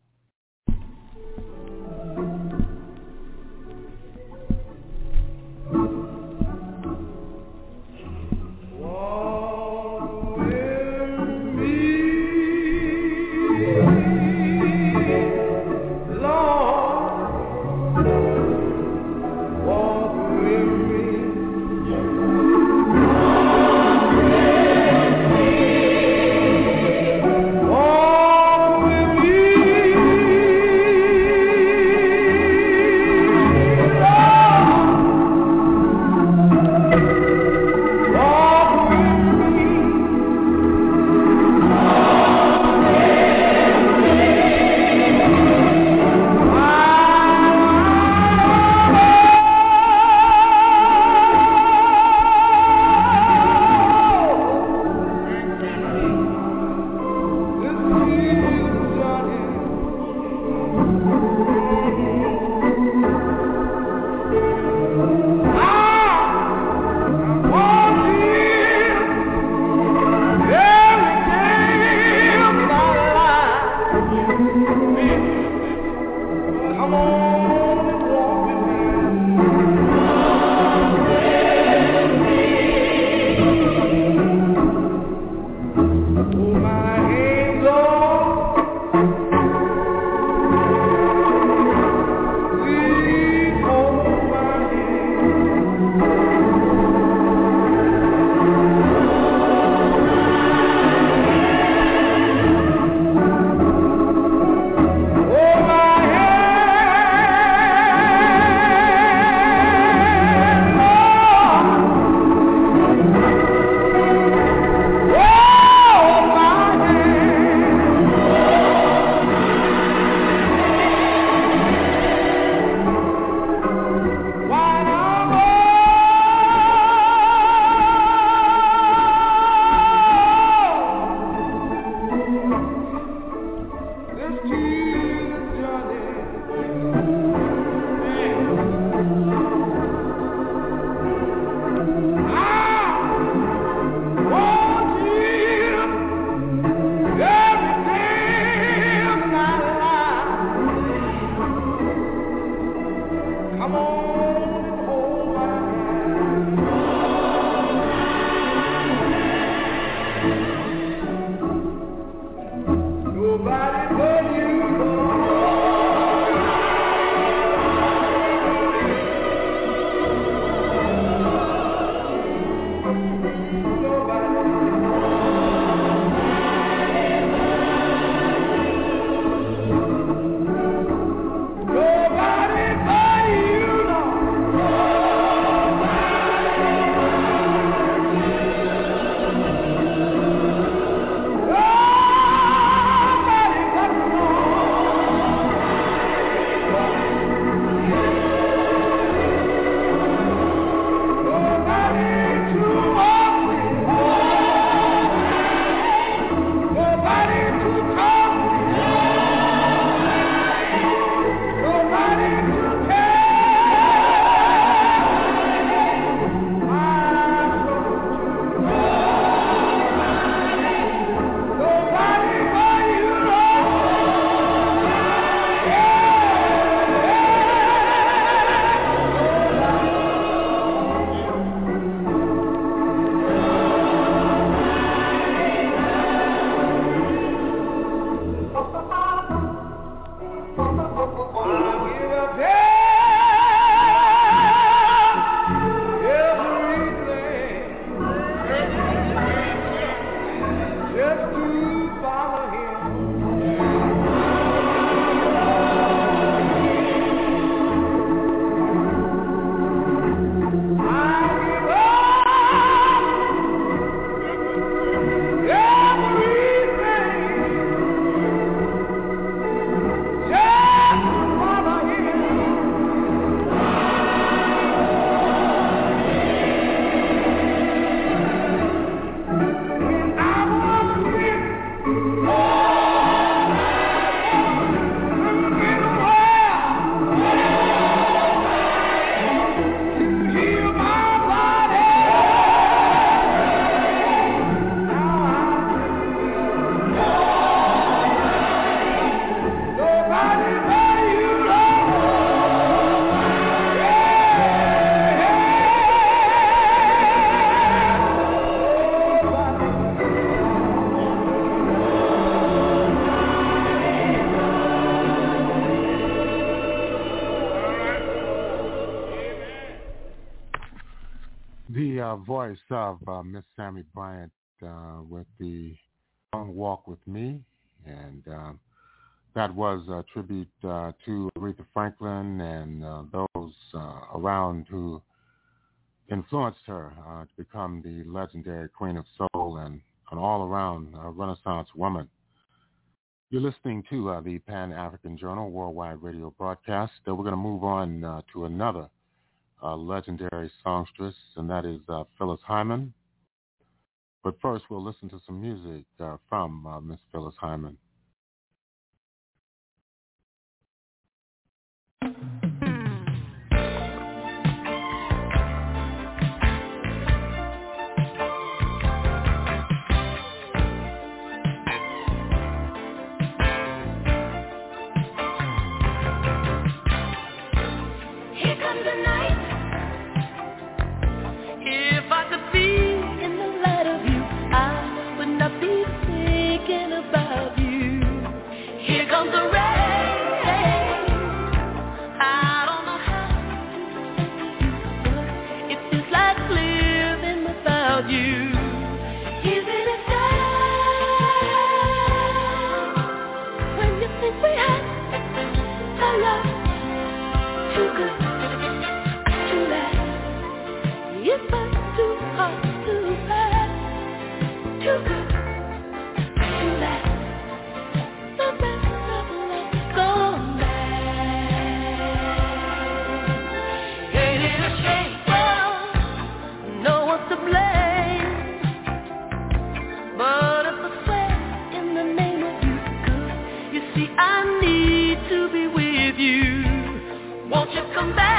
Of uh, Miss Sammy Bryant uh, with the song Walk With Me. And uh, that was a tribute uh, to Aretha Franklin and uh, those uh, around who influenced her uh, to become the legendary Queen of Soul and an all-around uh, Renaissance woman. You're listening to the Pan-African Journal Worldwide Radio broadcast. we're going to move on to another legendary songstress, and that is uh, Phyllis Hyman. But first, we'll listen to some music uh, from uh, Miss Phyllis Hyman. Welcome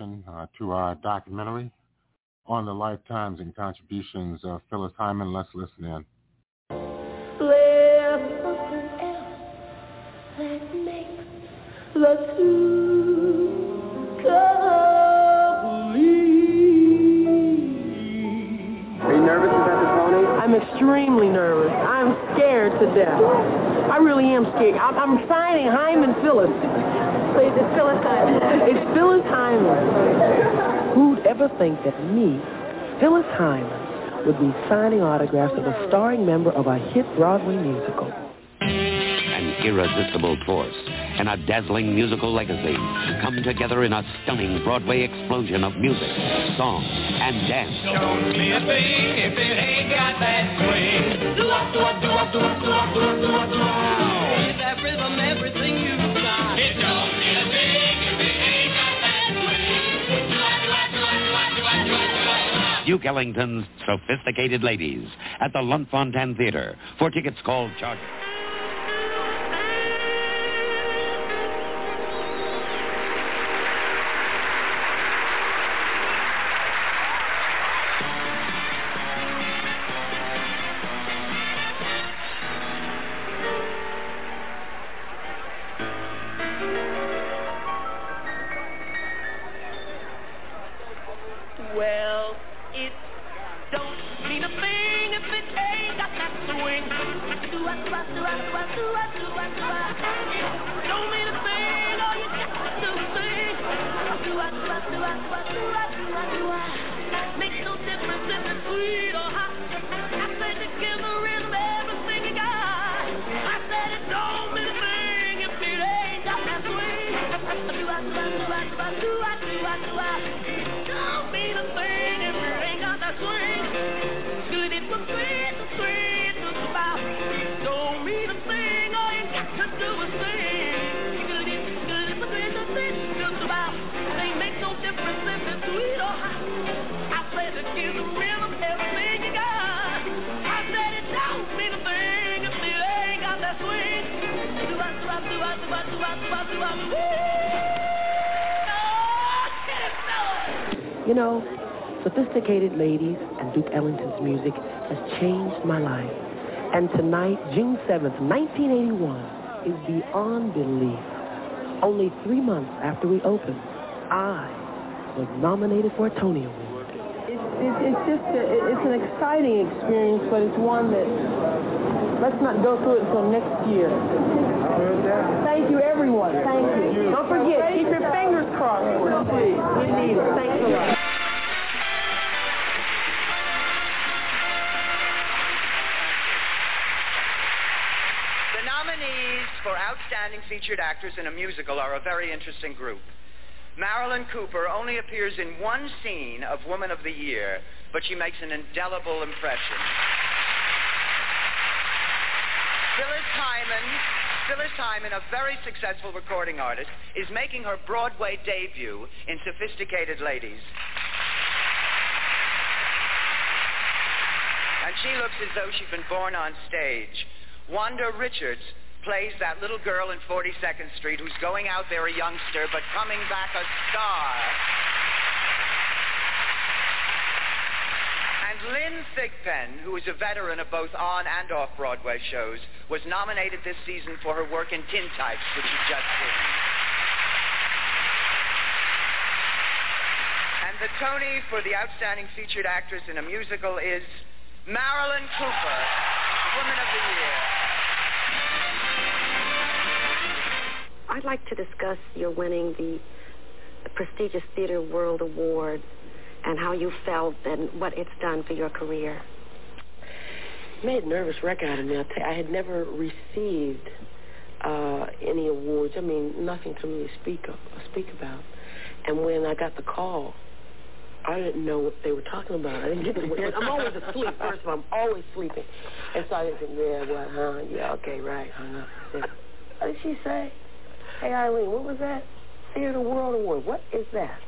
uh, to our documentary on the lifetimes and contributions of Phyllis Hyman. Let's listen in. Are you nervous about the pony? I'm extremely nervous. I'm scared to death. I really am scared. I'm, I'm signing Hyman Phyllis. Please, it's Phyllis Hyman. It's Phyllis Hyman. Who'd ever think that me, Phyllis Hyman, would be signing autographs of a starring member of a hit Broadway musical? An irresistible force and a dazzling musical legacy come together in a stunning Broadway explosion of music, song, and dance. Show me a thing if it ain't got that swing. Do-up, do-up, do-up, do-up, do-up, do-up, do-up, do-up. With that rhythm, everything you Duke Ellington's Sophisticated Ladies at the Lunt-Fontanne Theater. For tickets, call Charge. Nominated for a Tony Award. It's, it's, it's just, a, it's an exciting experience, but it's one that, let's not go through it until next year. Thank you, everyone. Thank you. Don't forget, keep your fingers crossed for us, please. We need it. Thanks a lot. The nominees for Outstanding Featured Actors in a Musical are a very interesting group. Marilyn Cooper only appears in one scene of Woman of the Year, but she makes an indelible impression. Phyllis Hyman, Phyllis Hyman, a very successful recording artist, is making her Broadway debut in Sophisticated Ladies. And she looks as though she'd been born on stage. Wanda Richert plays that little girl in 42nd Street who's going out there a youngster but coming back a star. And Lynn Thigpen, who is a veteran of both on and off Broadway shows, was nominated this season for her work in Tintypes, which you've just. And the Tony for the Outstanding Featured Actress in a Musical is Marilyn Cooper, Woman of the Year. I'd like to discuss your winning the prestigious Theater World Award and how you felt and what it's done for your career. made a nervous wreck out of me. I, had never received uh, any awards. I mean, nothing to really speak of, speak about. And when I got the call, I didn't know what they were talking about. I didn't get the. I'm always asleep. First of all, I'm always sleeping, and so I didn't think, yeah, what, huh? Yeah, okay, right. Up. Said, what did she say? Hey, Eileen, what was that? Theater World Award. What is that?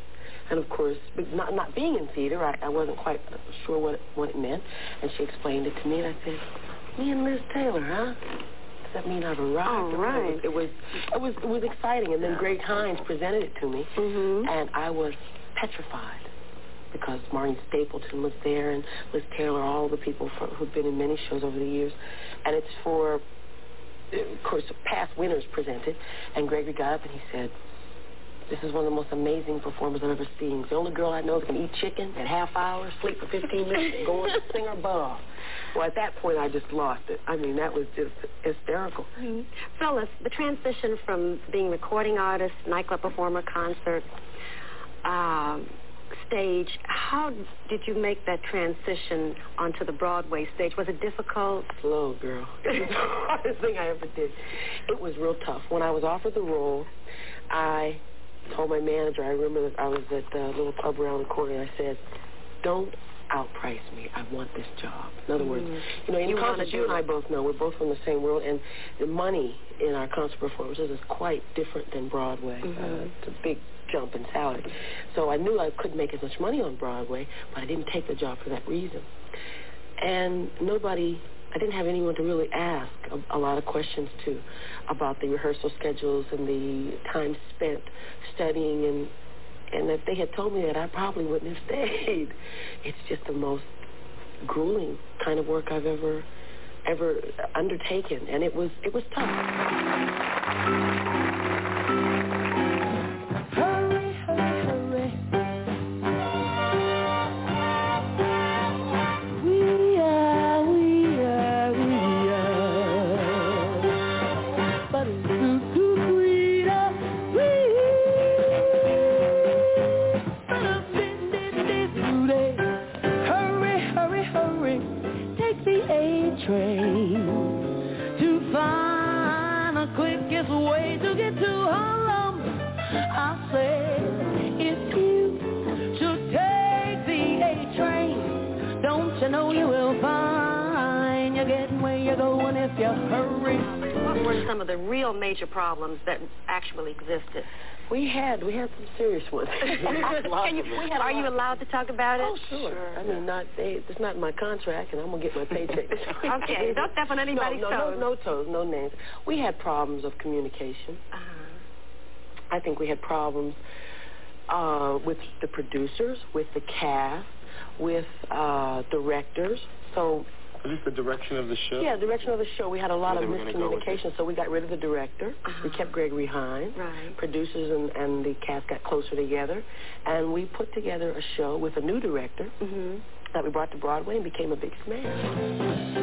And of course, not not being in theater, I, I wasn't quite sure what it, what it meant. And she explained it to me, and I said, "Me and Liz Taylor, huh?" Does that mean I've arrived? Oh, right. It was it was it was exciting. And then Greg Hines presented it to me, Mm-hmm. and I was petrified because Maureen Stapleton was there and Liz Taylor, all the people for, who've been in many shows over the years, and it's for, of course, past winners presented. And Gregory got up and he said, This is one of the most amazing performers I've ever seen. The only girl I know that can eat chicken at half hour, sleep for 15 minutes, and go and sing her butt off. Well, at that point, I just lost it. I mean, that was just hysterical. Mm-hmm. Phyllis, the transition from being recording artist, nightclub performer, concert, um, stage, how did you make that transition onto the Broadway stage? Was it difficult? Slow, girl. It was the hardest thing I ever did. It was real tough. When I was offered the role, I told my manager, I remember that I was at the little club around the corner, and I said, don't outprice me. I want this job. In other words, Mm-hmm. you know, in You concert, you and I both know we're both from the same world, and the money in our concert performances is quite different than Broadway. Mhm. Uh, it's a big jump in salary. So I knew I couldn't make as much money on Broadway, but I didn't take the job for that reason. And nobody, I didn't have anyone to really ask a, a lot of questions to about the rehearsal schedules and the time spent studying and and if they had told me that, I probably wouldn't have stayed. It's just the most grueling kind of work I've ever ever undertaken, and it was it was tough. You know will find you're getting where you're going if you hurry. What were some of the real major problems that actually existed? We had we had some serious ones. Can you, We had are you allowed to talk about it? Oh, sure. I mean, not they, it's not in my contract, and I'm gonna get my paycheck. this week. Okay, don't step on anybody's no, no, toes. No, no toes, no names. We had problems of communication. I think we had problems uh, with the producers, with the cast, with uh, directors. So At least the direction of the show. yeah, direction of the show. We had a lot Where of they go miscommunication, so we got rid of the director. We kept Gregory Hines. Right. Producers and, and the cast got closer together, and we put together a show with a new director Mm-hmm. that we brought to Broadway and became a big smash.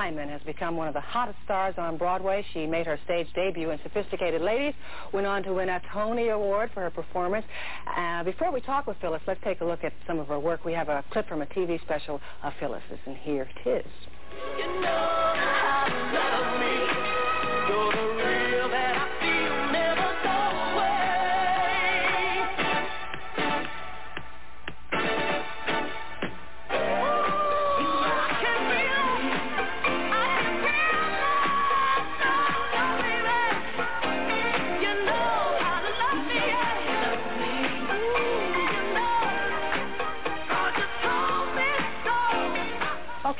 Hyman has become one of the hottest stars on Broadway. She made her stage debut in Sophisticated Ladies, went on to win a Tony Award for her performance. Uh, before we talk with Phyllis, let's take a look at some of her work. We have a clip from a TV special of Phyllis's, and here it is.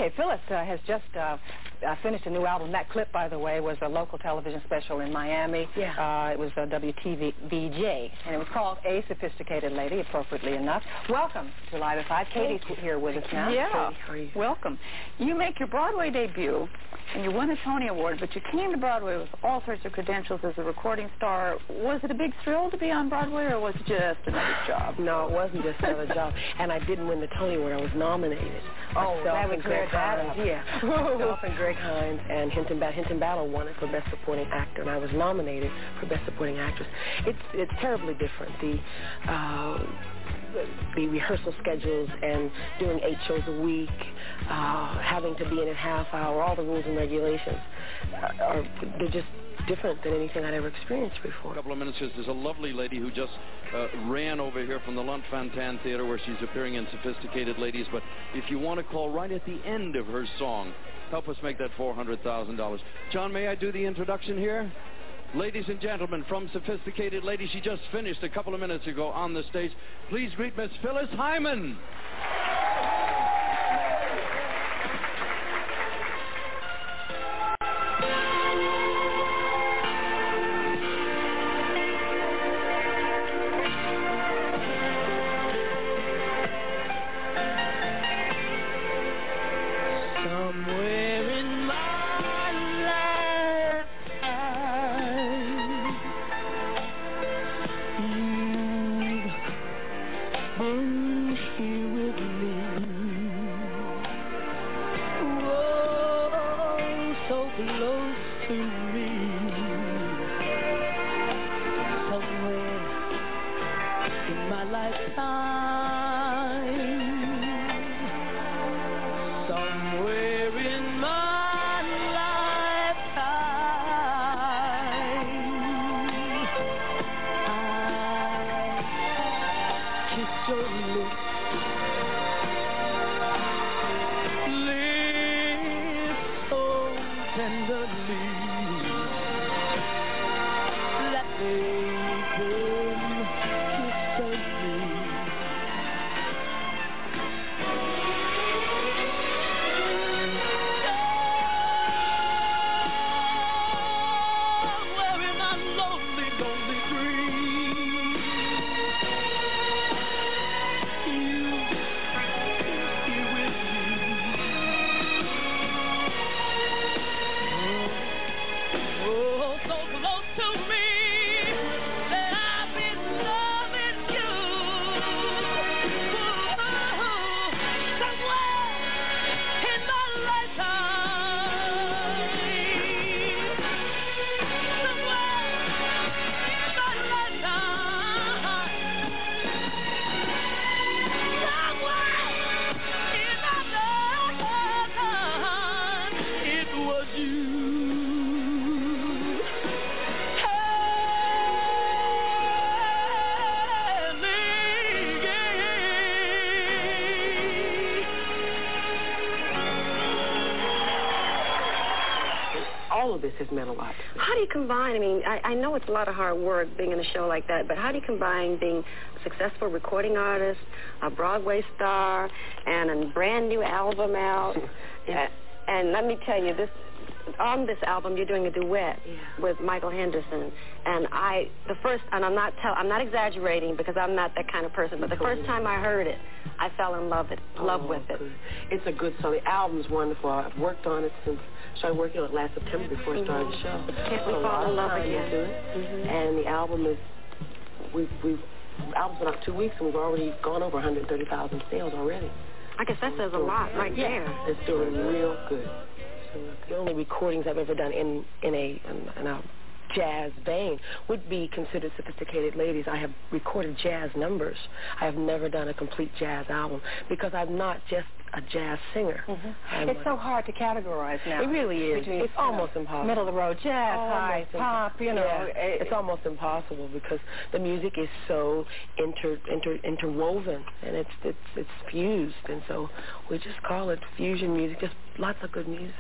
Okay, Phyllis uh, has just uh, uh, finished a new album. That clip, by the way, was a local television special in Miami. Yeah. Uh, it was a WTVJ, and it was called A Sophisticated Lady, appropriately enough. Welcome to Live at 5. Katie's here with us now. Yeah. Katie, Welcome. You make your Broadway debut, and you won a Tony Award, but you came to Broadway with all sorts of credentials as a recording star. Was it a big thrill to be on Broadway, or was it just another job? No, it wasn't just another job. And I didn't win the Tony Award. I was nominated. Oh, that would and clear Greg that Hines. up. Yeah. Greg Hines and Hinton Battle. Hinton Battle won it for Best Supporting Actor, and I was nominated for Best Supporting Actress. It's it's terribly different. The uh, the rehearsal schedules and doing eight shows a week, uh, having to be in a half hour, all the rules and regulations are, they're just different than anything I'd ever experienced before. A couple of minutes there's a lovely lady who just uh, ran over here from the Lunt Fontanne Theater where she's appearing in Sophisticated Ladies. But if you want to call right at the end of her song, help us make that $400,000. John, may I do the introduction here? Ladies and gentlemen, from Sophisticated Ladies, she just finished a couple of minutes ago on the stage. Please greet Miss Phyllis Hyman. Combine? I mean, I, I know it's a lot of hard work being in a show like that, but how do you combine being a successful recording artist, a Broadway star, and a brand new album out? Uh, and let me tell you, this on this album you're doing a duet with Michael Henderson, and I the first and I'm not tell I'm not exaggerating because I'm not that kind of person, but the first time I heard it, I fell in love it love Oh, with it. good. It's a good song. The album's wonderful. I've worked on it since started working on it last September before I mm-hmm. started the show. Can't we fall in love again? it. Mm-hmm. And the album is we've we've the album's been out two weeks and we've already gone over 130,000 sales already. I guess that says a lot right yeah, there. It's doing real good. The only recordings I've ever done in in a in, in a jazz vein would be considered sophisticated ladies. I have recorded jazz numbers. I have never done a complete jazz album because I'm not just a jazz singer. I'm It's so hard to categorize now. It really is. Between, It's you know, almost impossible. Middle of the road jazz, high, pop, you know. Yeah, eh, it's almost impossible because the music is so inter, inter interwoven and it's it's it's fused, and so we just call it fusion music. Just lots of good music.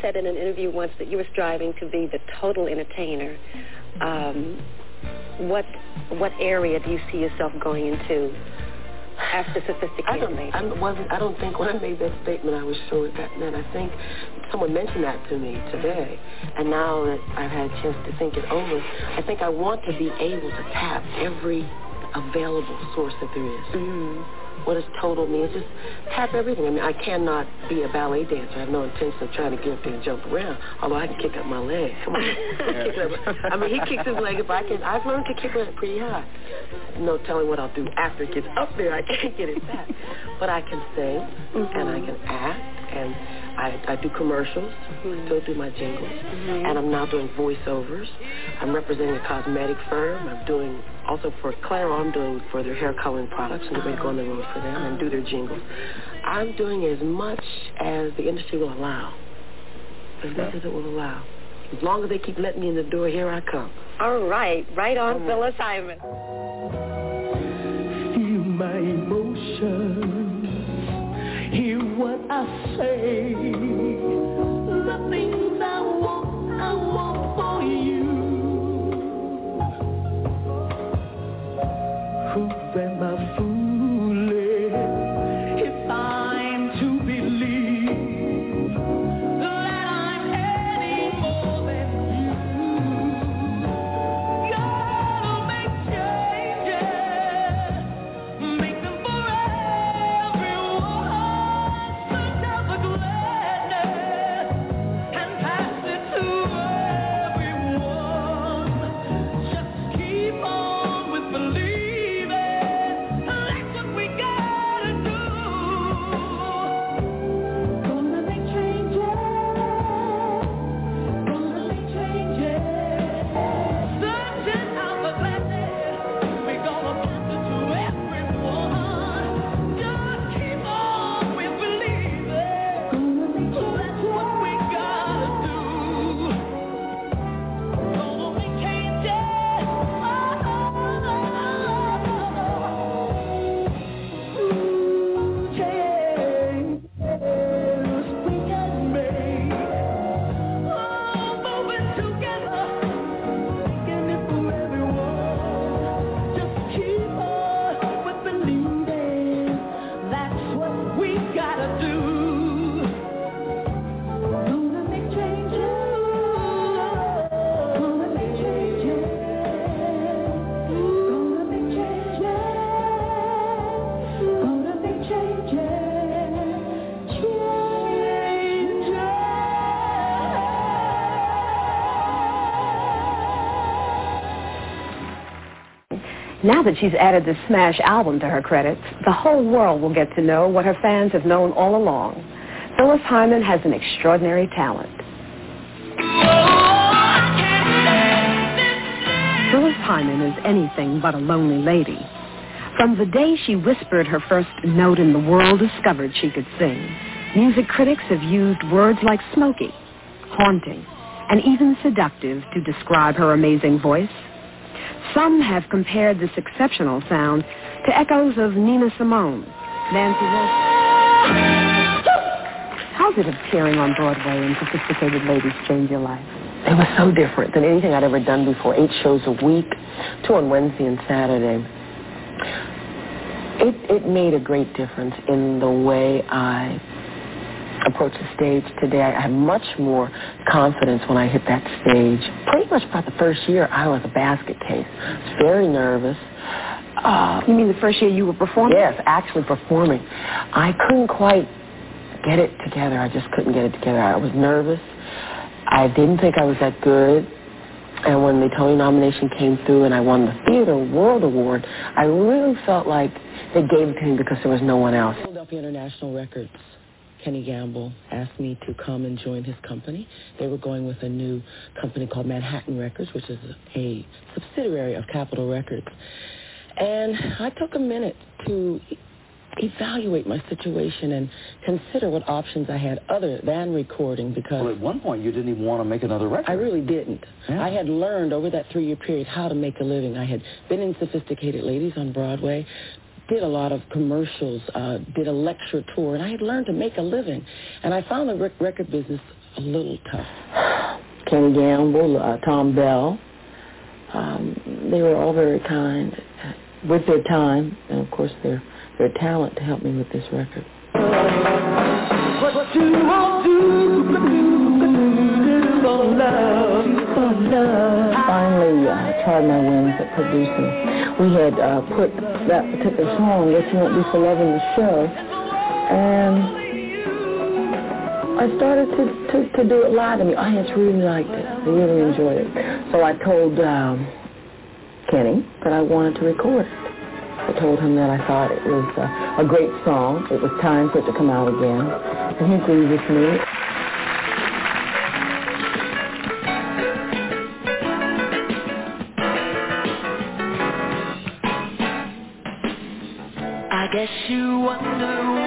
Said in an interview once that you were striving to be the total entertainer. Um, what what area do you see yourself going into after sophisticated I don't? I wasn't. I don't think when I made that statement I was sure what that meant. I think someone mentioned that to me today, and now that I've had a chance to think it over, I think I want to be able to tap every available source that there is. Mm-hmm. What does total mean? It's just tap everything. I mean, I cannot be a ballet dancer. I have no intention of trying to get up there and jump around. Although I can kick up my leg. Come on. I mean, he kicks his leg up. I can. I've learned to kick it pretty high. No telling what I'll do after it gets up there. I can't get it back. But I can sing mm-hmm. and I can act and I, I do commercials. I still do my jingles. Mm-hmm. And I'm now doing voiceovers. I'm representing a cosmetic firm. I'm doing also for Clairol, I'm doing for their hair coloring products and get ready to go on the road for them and do their jingles. I'm doing as much as the industry will allow. As much as it will allow. As long as they keep letting me in the door, here I come. All right, right on, Phyllis Hyman. Feel my emotions. Hear what I say. The things I want, I want for you. Who am I Now that she's added this smash album to her credits, the whole world will get to know what her fans have known all along. Phyllis Hyman has an extraordinary talent. Phyllis Hyman is anything but a lonely lady. From the day she whispered her first note and the world discovered she could sing, music critics have used words like smoky, haunting, and even seductive to describe her amazing voice. Some have compared this exceptional sound to echoes of Nina Simone, Nancy Wilson. How's it appearing on Broadway and Sophisticated Ladies change your life? It was so different than anything I'd ever done before. Eight shows a week, two on Wednesday and Saturday. It, it made a great difference in the way I approach the stage today. I have much more confidence when I hit that stage. Pretty much about the first year, I was a basket case. I was very nervous. Uh, You mean the first year you were performing? Yes, actually performing. I couldn't quite get it together. I just couldn't get it together. I was nervous. I didn't think I was that good. And when the Tony nomination came through and I won the Theater World Award, I really felt like they gave it to me because there was no one else. Philadelphia International Records, Kenny Gamble asked me to come and join his company. They were going with a new company called Manhattan Records, which is a subsidiary of Capitol Records. And I took a minute to evaluate my situation and consider what options I had other than recording because Well, at one point you didn't even want to make another record. I really didn't. Yeah. I had learned over that three-year period how to make a living. I had been in Sophisticated Ladies on Broadway, did a lot of commercials, uh, did a lecture tour, and I had learned to make a living. And I found the rec- record business a little tough. Kenny Gamble, uh, Thom Bell, um, they were all very kind uh, with their time and, of course, their their talent to help me with this record. What you won't do, for love, for Finally, uh, tried my wings at producing. We had uh, put that particular song, "What You Won't Do for Love," in the show, and I started to, to, to do it live, and the audience really liked it. They really enjoyed it. So I told um, Kenny that I wanted to record it. I told him that I thought it was uh, a great song. It was time for it to come out again, and he agreed with me. You wonder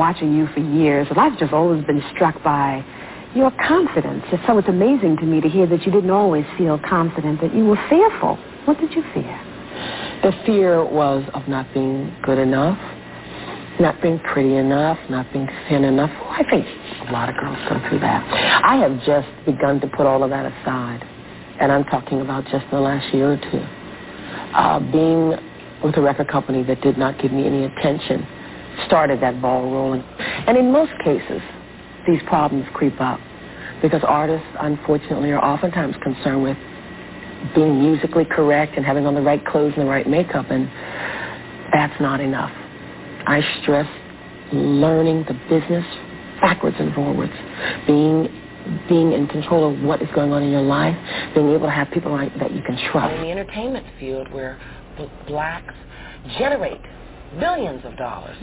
watching you for years, and I've just always been struck by your confidence. So it's amazing to me to hear that you didn't always feel confident, that you were fearful. What did you fear? The fear was of not being good enough, not being pretty enough, not being thin enough. Well, I think a lot of girls go through that. I have just begun to put all of that aside, and I'm talking about just the last year or two. Uh, being with a record company that did not give me any attention started that ball rolling. And in most cases, these problems creep up because artists, unfortunately, are oftentimes concerned with being musically correct and having on the right clothes and the right makeup, and that's not enough. I stress learning the business backwards and forwards, being being in control of what is going on in your life, being able to have people like, that you can trust. In the entertainment field, where blacks generate billions of dollars,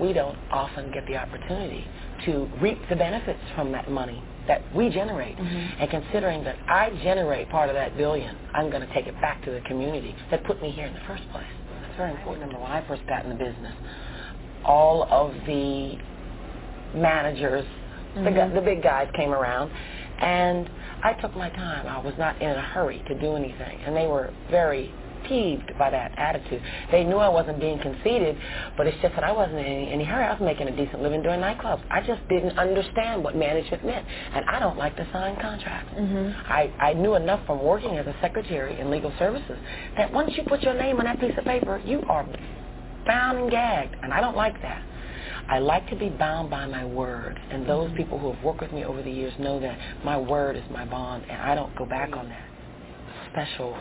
we don't often get the opportunity to reap the benefits from that money that we generate. And considering that I generate part of that billion, I'm going to take it back to the community that put me here in the first place. That's very important. Remember, when I first got in the business, all of the managers, the, gu- Mhm. the big guys came around, and I took my time. I was not in a hurry to do anything, and they were very peeved by that attitude. They knew I wasn't being conceited, but it's just that I wasn't in any, any hurry. I was making a decent living doing nightclubs. I just didn't understand what management meant, and I don't like to sign contracts. Mm-hmm. I, I knew enough from working as a secretary in legal services that once you put your name on that piece of paper, you are bound and gagged, and I don't like that. I like to be bound by my word, and those people who have worked with me over the years know that my word is my bond, and I don't go back on that. Special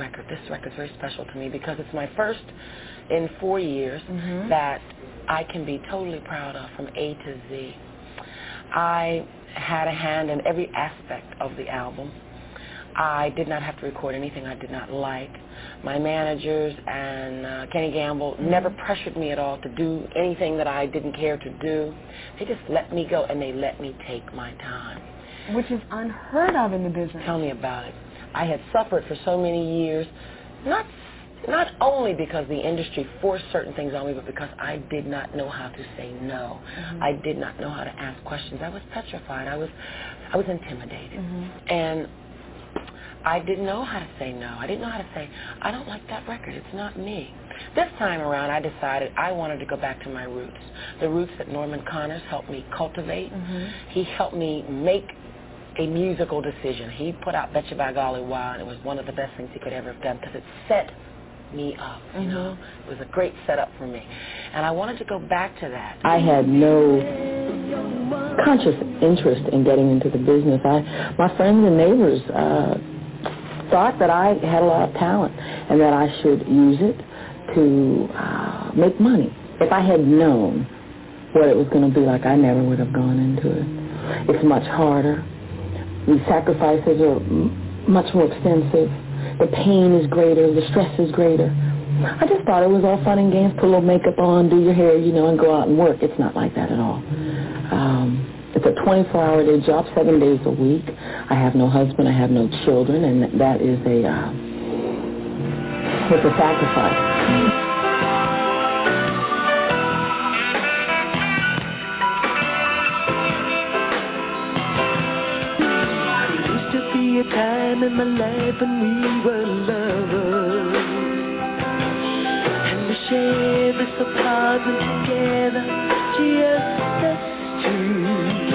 record. This record's very special to me because it's my first in four years Mhm. that I can be totally proud of from A to Z. I had a hand in every aspect of the album. I did not have to record anything I did not like. My managers and uh, Kenny Gamble never pressured me at all to do anything that I didn't care to do. They just let me go and they let me take my time. Which is unheard of in the business. Tell me about it. I had suffered for so many years, not not only because the industry forced certain things on me, but because I did not know how to say no. Mhm. I did not know how to ask questions. I was petrified. I was I was intimidated. And I didn't know how to say no. I didn't know how to say, I don't like that record. It's not me. This time around, I decided I wanted to go back to my roots. The roots that Norman Connors helped me cultivate. He helped me make a musical decision. He put out Betcha by Golly Wow, and it was one of the best things he could ever have done because it set me up, you know. It was a great setup for me. And I wanted to go back to that. I had no conscious interest in getting into the business. I, my friends and neighbors uh, thought that I had a lot of talent and that I should use it to uh, make money. If I had known what it was going to be like, I never would have gone into it. It's much harder. The sacrifices are much more extensive. The pain is greater. The stress is greater. I just thought it was all fun and games. Put a little makeup on, do your hair, you know, and go out and work. It's not like that at all. Um, it's a 24-hour day job, seven days a week. I have no husband. I have no children, and that is a uh, it's a sacrifice. A time in my life when we were lovers. And we shared this apartment together, just us two.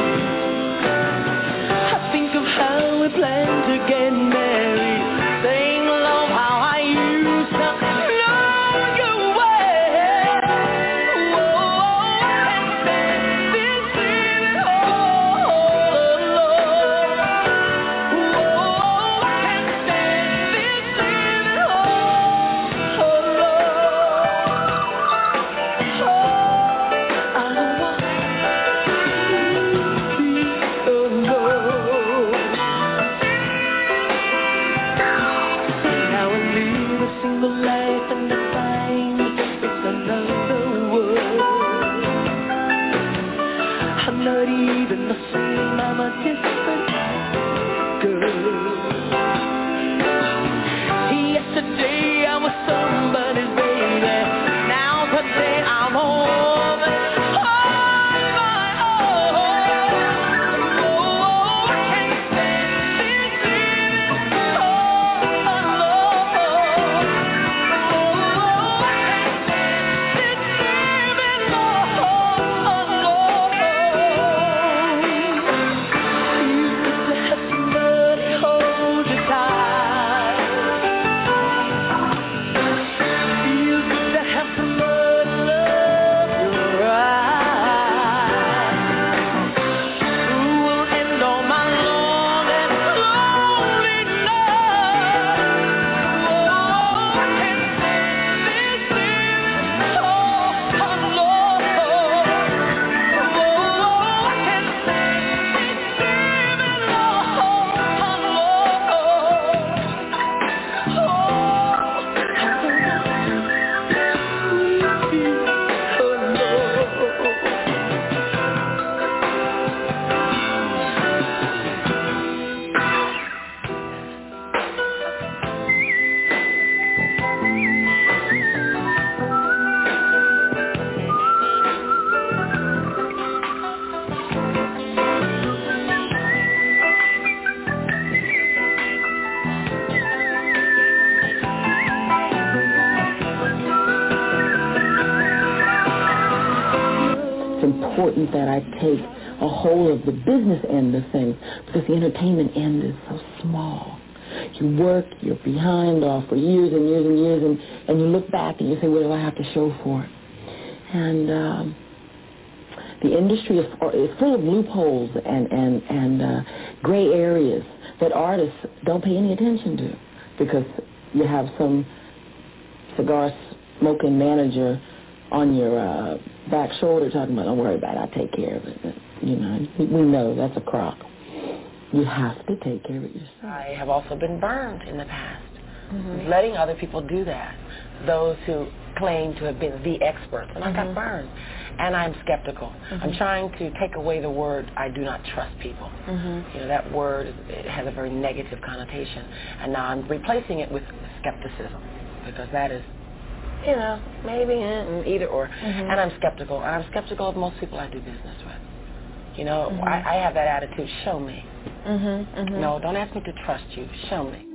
Business end of things because the entertainment end is so small. You work, you're behind off for years and years and years, and, and you look back and you say, what do I have to show for? And um, the industry is, is full of loopholes and, and, and uh, gray areas that artists don't pay any attention to because you have some cigar smoking manager on your uh, back shoulder talking about, don't worry about it, I'll take care of it. You know, we know that's a crock. You have to take care of it yourself. I have also been burned in the past. Mm-hmm. Letting other people do that. Those who claim to have been the experts. And mm-hmm. I got mm-hmm. burned. And I'm skeptical. Mm-hmm. I'm trying to take away the word I do not trust people. Mm-hmm. You know, that word it has a very negative connotation. And now I'm replacing it with skepticism because that is you know, maybe either or. Mm-hmm. And I'm skeptical. And I'm skeptical of most people I do business with. You know, mm-hmm. I, I have that attitude. Show me. Mm-hmm. Mm-hmm. No, don't ask me to trust you. Show me.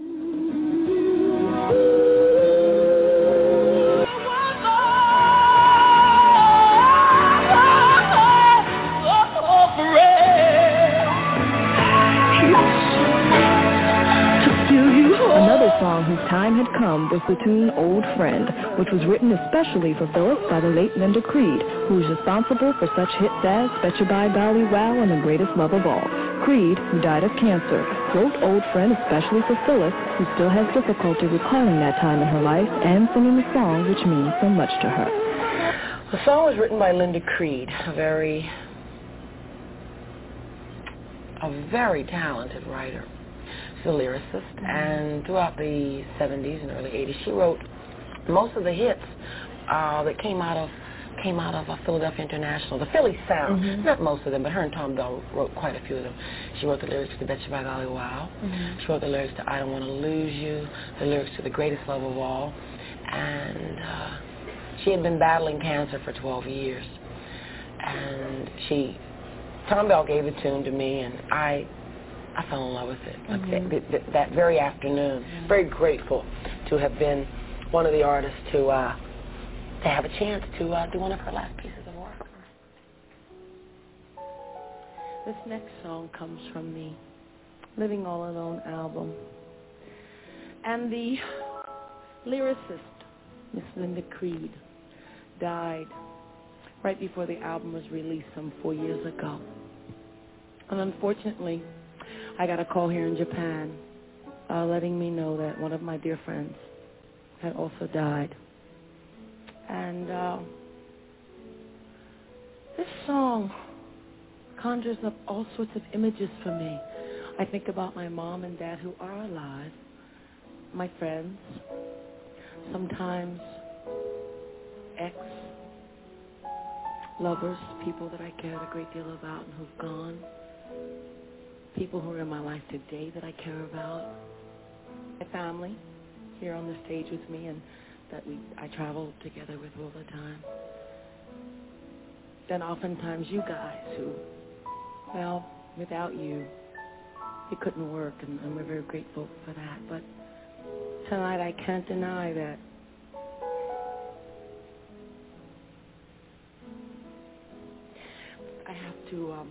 Come was the tune Old Friend, which was written especially for Phyllis by the late Linda Creed, who was responsible for such hits as Betcha by Golly Wow and The Greatest Love of All. Creed, who died of cancer, wrote Old Friend especially for Phyllis, who still has difficulty recalling that time in her life and singing the song which means so much to her. The song was written by Linda Creed, a very, a very talented writer a lyricist, mm-hmm. and throughout the 70s and early 80s, she wrote most of the hits uh, that came out of came out of uh, Philadelphia International, the Philly sound. Mm-hmm. Not most of them, but her and Thom Bell wrote quite a few of them. She wrote the lyrics to Betcha by Golly Wow. Mm-hmm. She wrote the lyrics to I Don't Want to Lose You, the lyrics to The Greatest Love of All. And uh, she had been battling cancer for 12 years. And she, Thom Bell gave the tune to me, and I I fell in love with it. Mm-hmm. Like that, that, very afternoon. Mm-hmm. Very grateful to have been one of the artists to uh, to have a chance to uh, do one of her last pieces of work. This next song comes from the Living All Alone album. And the lyricist, Miss Linda Creed, died right before the album was released some four years ago. And unfortunately, I got a call here in Japan uh, letting me know that one of my dear friends had also died. And uh, this song conjures up all sorts of images for me. I think about my mom and dad who are alive, my friends, sometimes ex lovers, people that I cared a great deal about and who've gone people who are in my life today that I care about, my family here on the stage with me and that we I travel together with all the time. Then oftentimes you guys who, well, without you, it couldn't work, and, and we're very grateful for that. But tonight I can't deny that I have to um,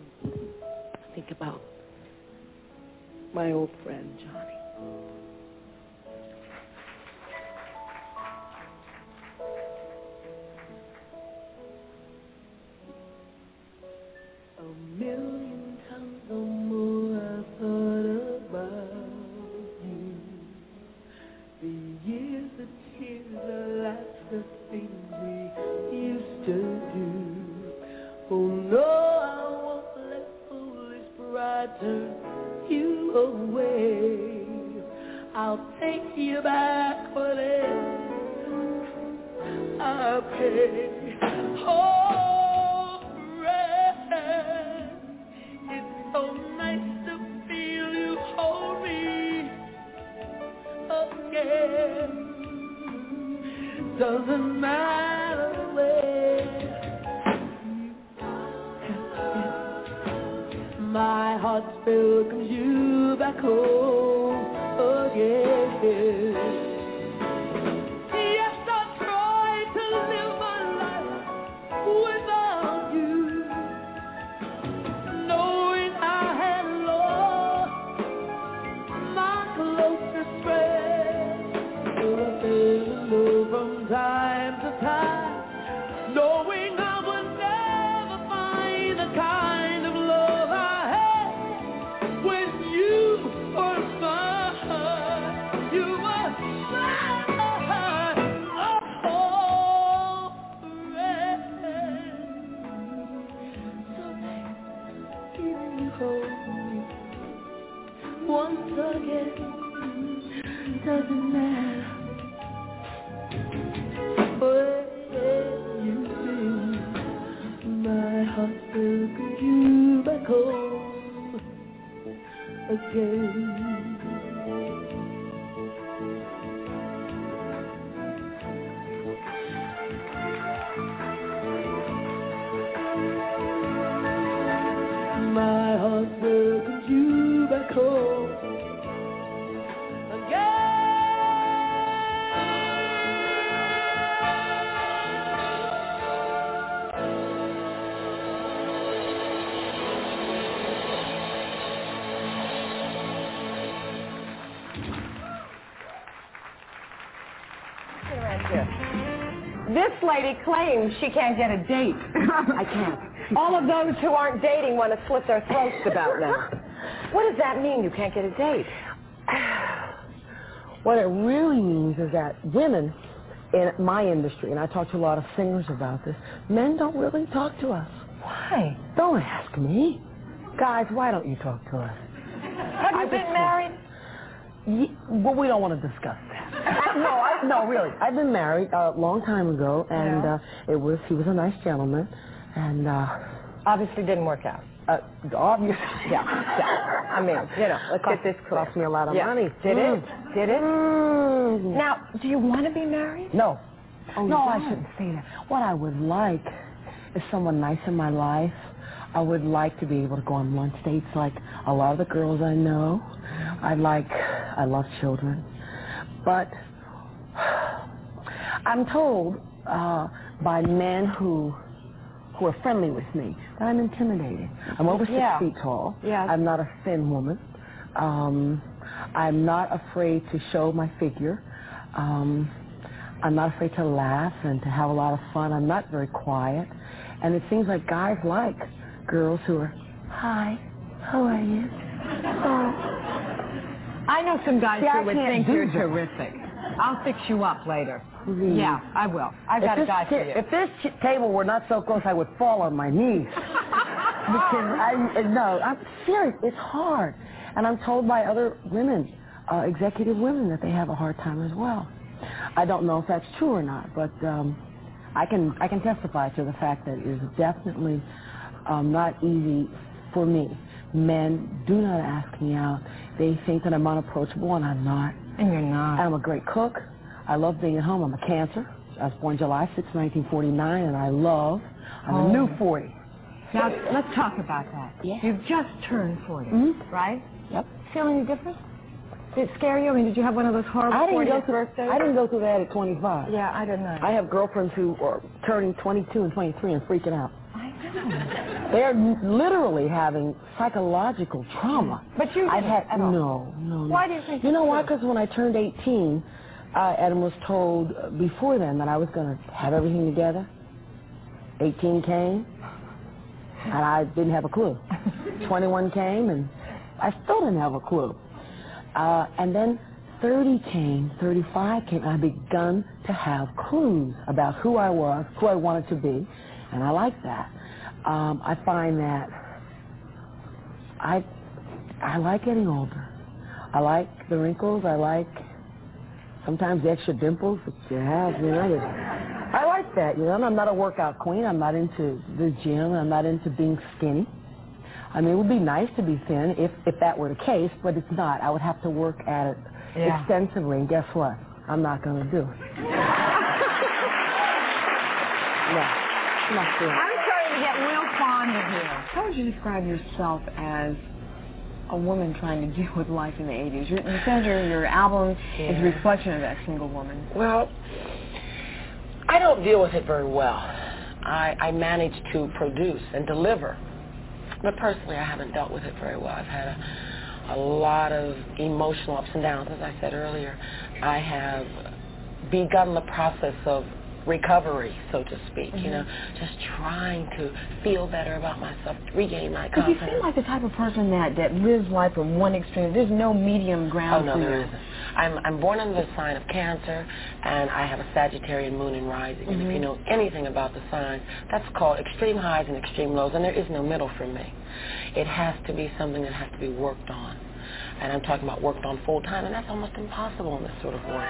think about my old friend Johnny. Lady claims she can't get a date. I can't. All of those who aren't dating want to slit their throats about now. What does that mean, you can't get a date? What it really means is that women in my industry, and I talk to a lot of singers about this, men don't really talk to us. Why? Don't ask me. Guys, why don't you talk to us? Have you I been married? Ye- well, we don't want to discuss. No, I, no, really. I've been married a long time ago, and Yeah. uh, it was he was a nice gentleman, and uh, obviously didn't work out. Uh, obviously, Yeah, yeah. I mean, you know, let's get this clear. Cost me a lot of Yeah. money. Did Mm. it? Did it? Mm. Now, do you want to be married? No. Oh, no, I shouldn't say that. What I would like is someone nice in my life. I would like to be able to go on lunch dates like a lot of the girls I know. I like, I love children. But I'm told uh, by men who who are friendly with me that I'm intimidating. I'm over six Yeah. feet tall. Yeah. I'm not a thin woman. Um, I'm not afraid to show my figure. Um, I'm not afraid to laugh and to have a lot of fun. I'm not very quiet. And it seems like guys like girls who are, hi, how are you? Oh. I know some guys See, I who would can't think you're terrific. I'll fix you up later. Please. Yeah, I will. I've If got a guy for you. If this table were not so close, I would fall on my knees. because I no, I'm serious. It's hard, and I'm told by other women, uh, executive women, that they have a hard time as well. I don't know if that's true or not, but um, I can I can testify to the fact that it is definitely um, not easy for me. Men do not ask me out. They think that I'm unapproachable, and I'm not. And you're not. I'm a great cook. I love being at home. I'm a Cancer. I was born July 6, 1949, and I love. I'm a new 40. Now, let's talk about that. Yeah. You've just turned 40, Mhm. right? Yep. Feel any different? Did it scare you? I mean, did you have one of those horrible I didn't go through. birthdays? I didn't go through that at 25. Yeah, I didn't know. I have girlfriends who are turning 22 and 23 and freaking out. They're literally having psychological trauma. But you I've had at all. no, no, no. Why do you think You you know why? Because when I turned 18, uh, and was told before then that I was going to have everything together, 18 came, and I didn't have a clue. 21 came, and I still didn't have a clue. Uh, and then 30 came, 35 came, and I begun to have clues about who I was, who I wanted to be, and I like that. Um, I find that I I like getting older. I like the wrinkles. I like sometimes the extra dimples that you have. You know, I like that. You know, and I'm not a workout queen. I'm not into the gym. I'm not into being skinny. I mean, it would be nice to be thin if if that were the case, but it's not. I would have to work at it Yeah. extensively, and guess what? I'm not going to do it. No, I'm not doing it. I'm starting to get real fond of you. How would you describe yourself as a woman trying to deal with life in the 80s? You, you said your, your album is a reflection of that single woman. Well, I don't deal with it very well. I, I manage to produce and deliver. But personally, I haven't dealt with it very well. I've had a, a lot of emotional ups and downs, as I said earlier. I have begun the process of recovery, so to speak. Mhm. You know, just trying to feel better about myself, regain my confidence. Because you seem like the type of person that, that lives life from one extreme. There's no medium Oh ground no, for there you. isn't. I'm I'm born under the sign of Cancer, and I have a Sagittarian moon in rising. And if you know anything about the signs, that's called extreme highs and extreme lows, and there is no middle for me. It has to be something that has to be worked on, and I'm talking about worked on full time, and that's almost impossible in this sort of work.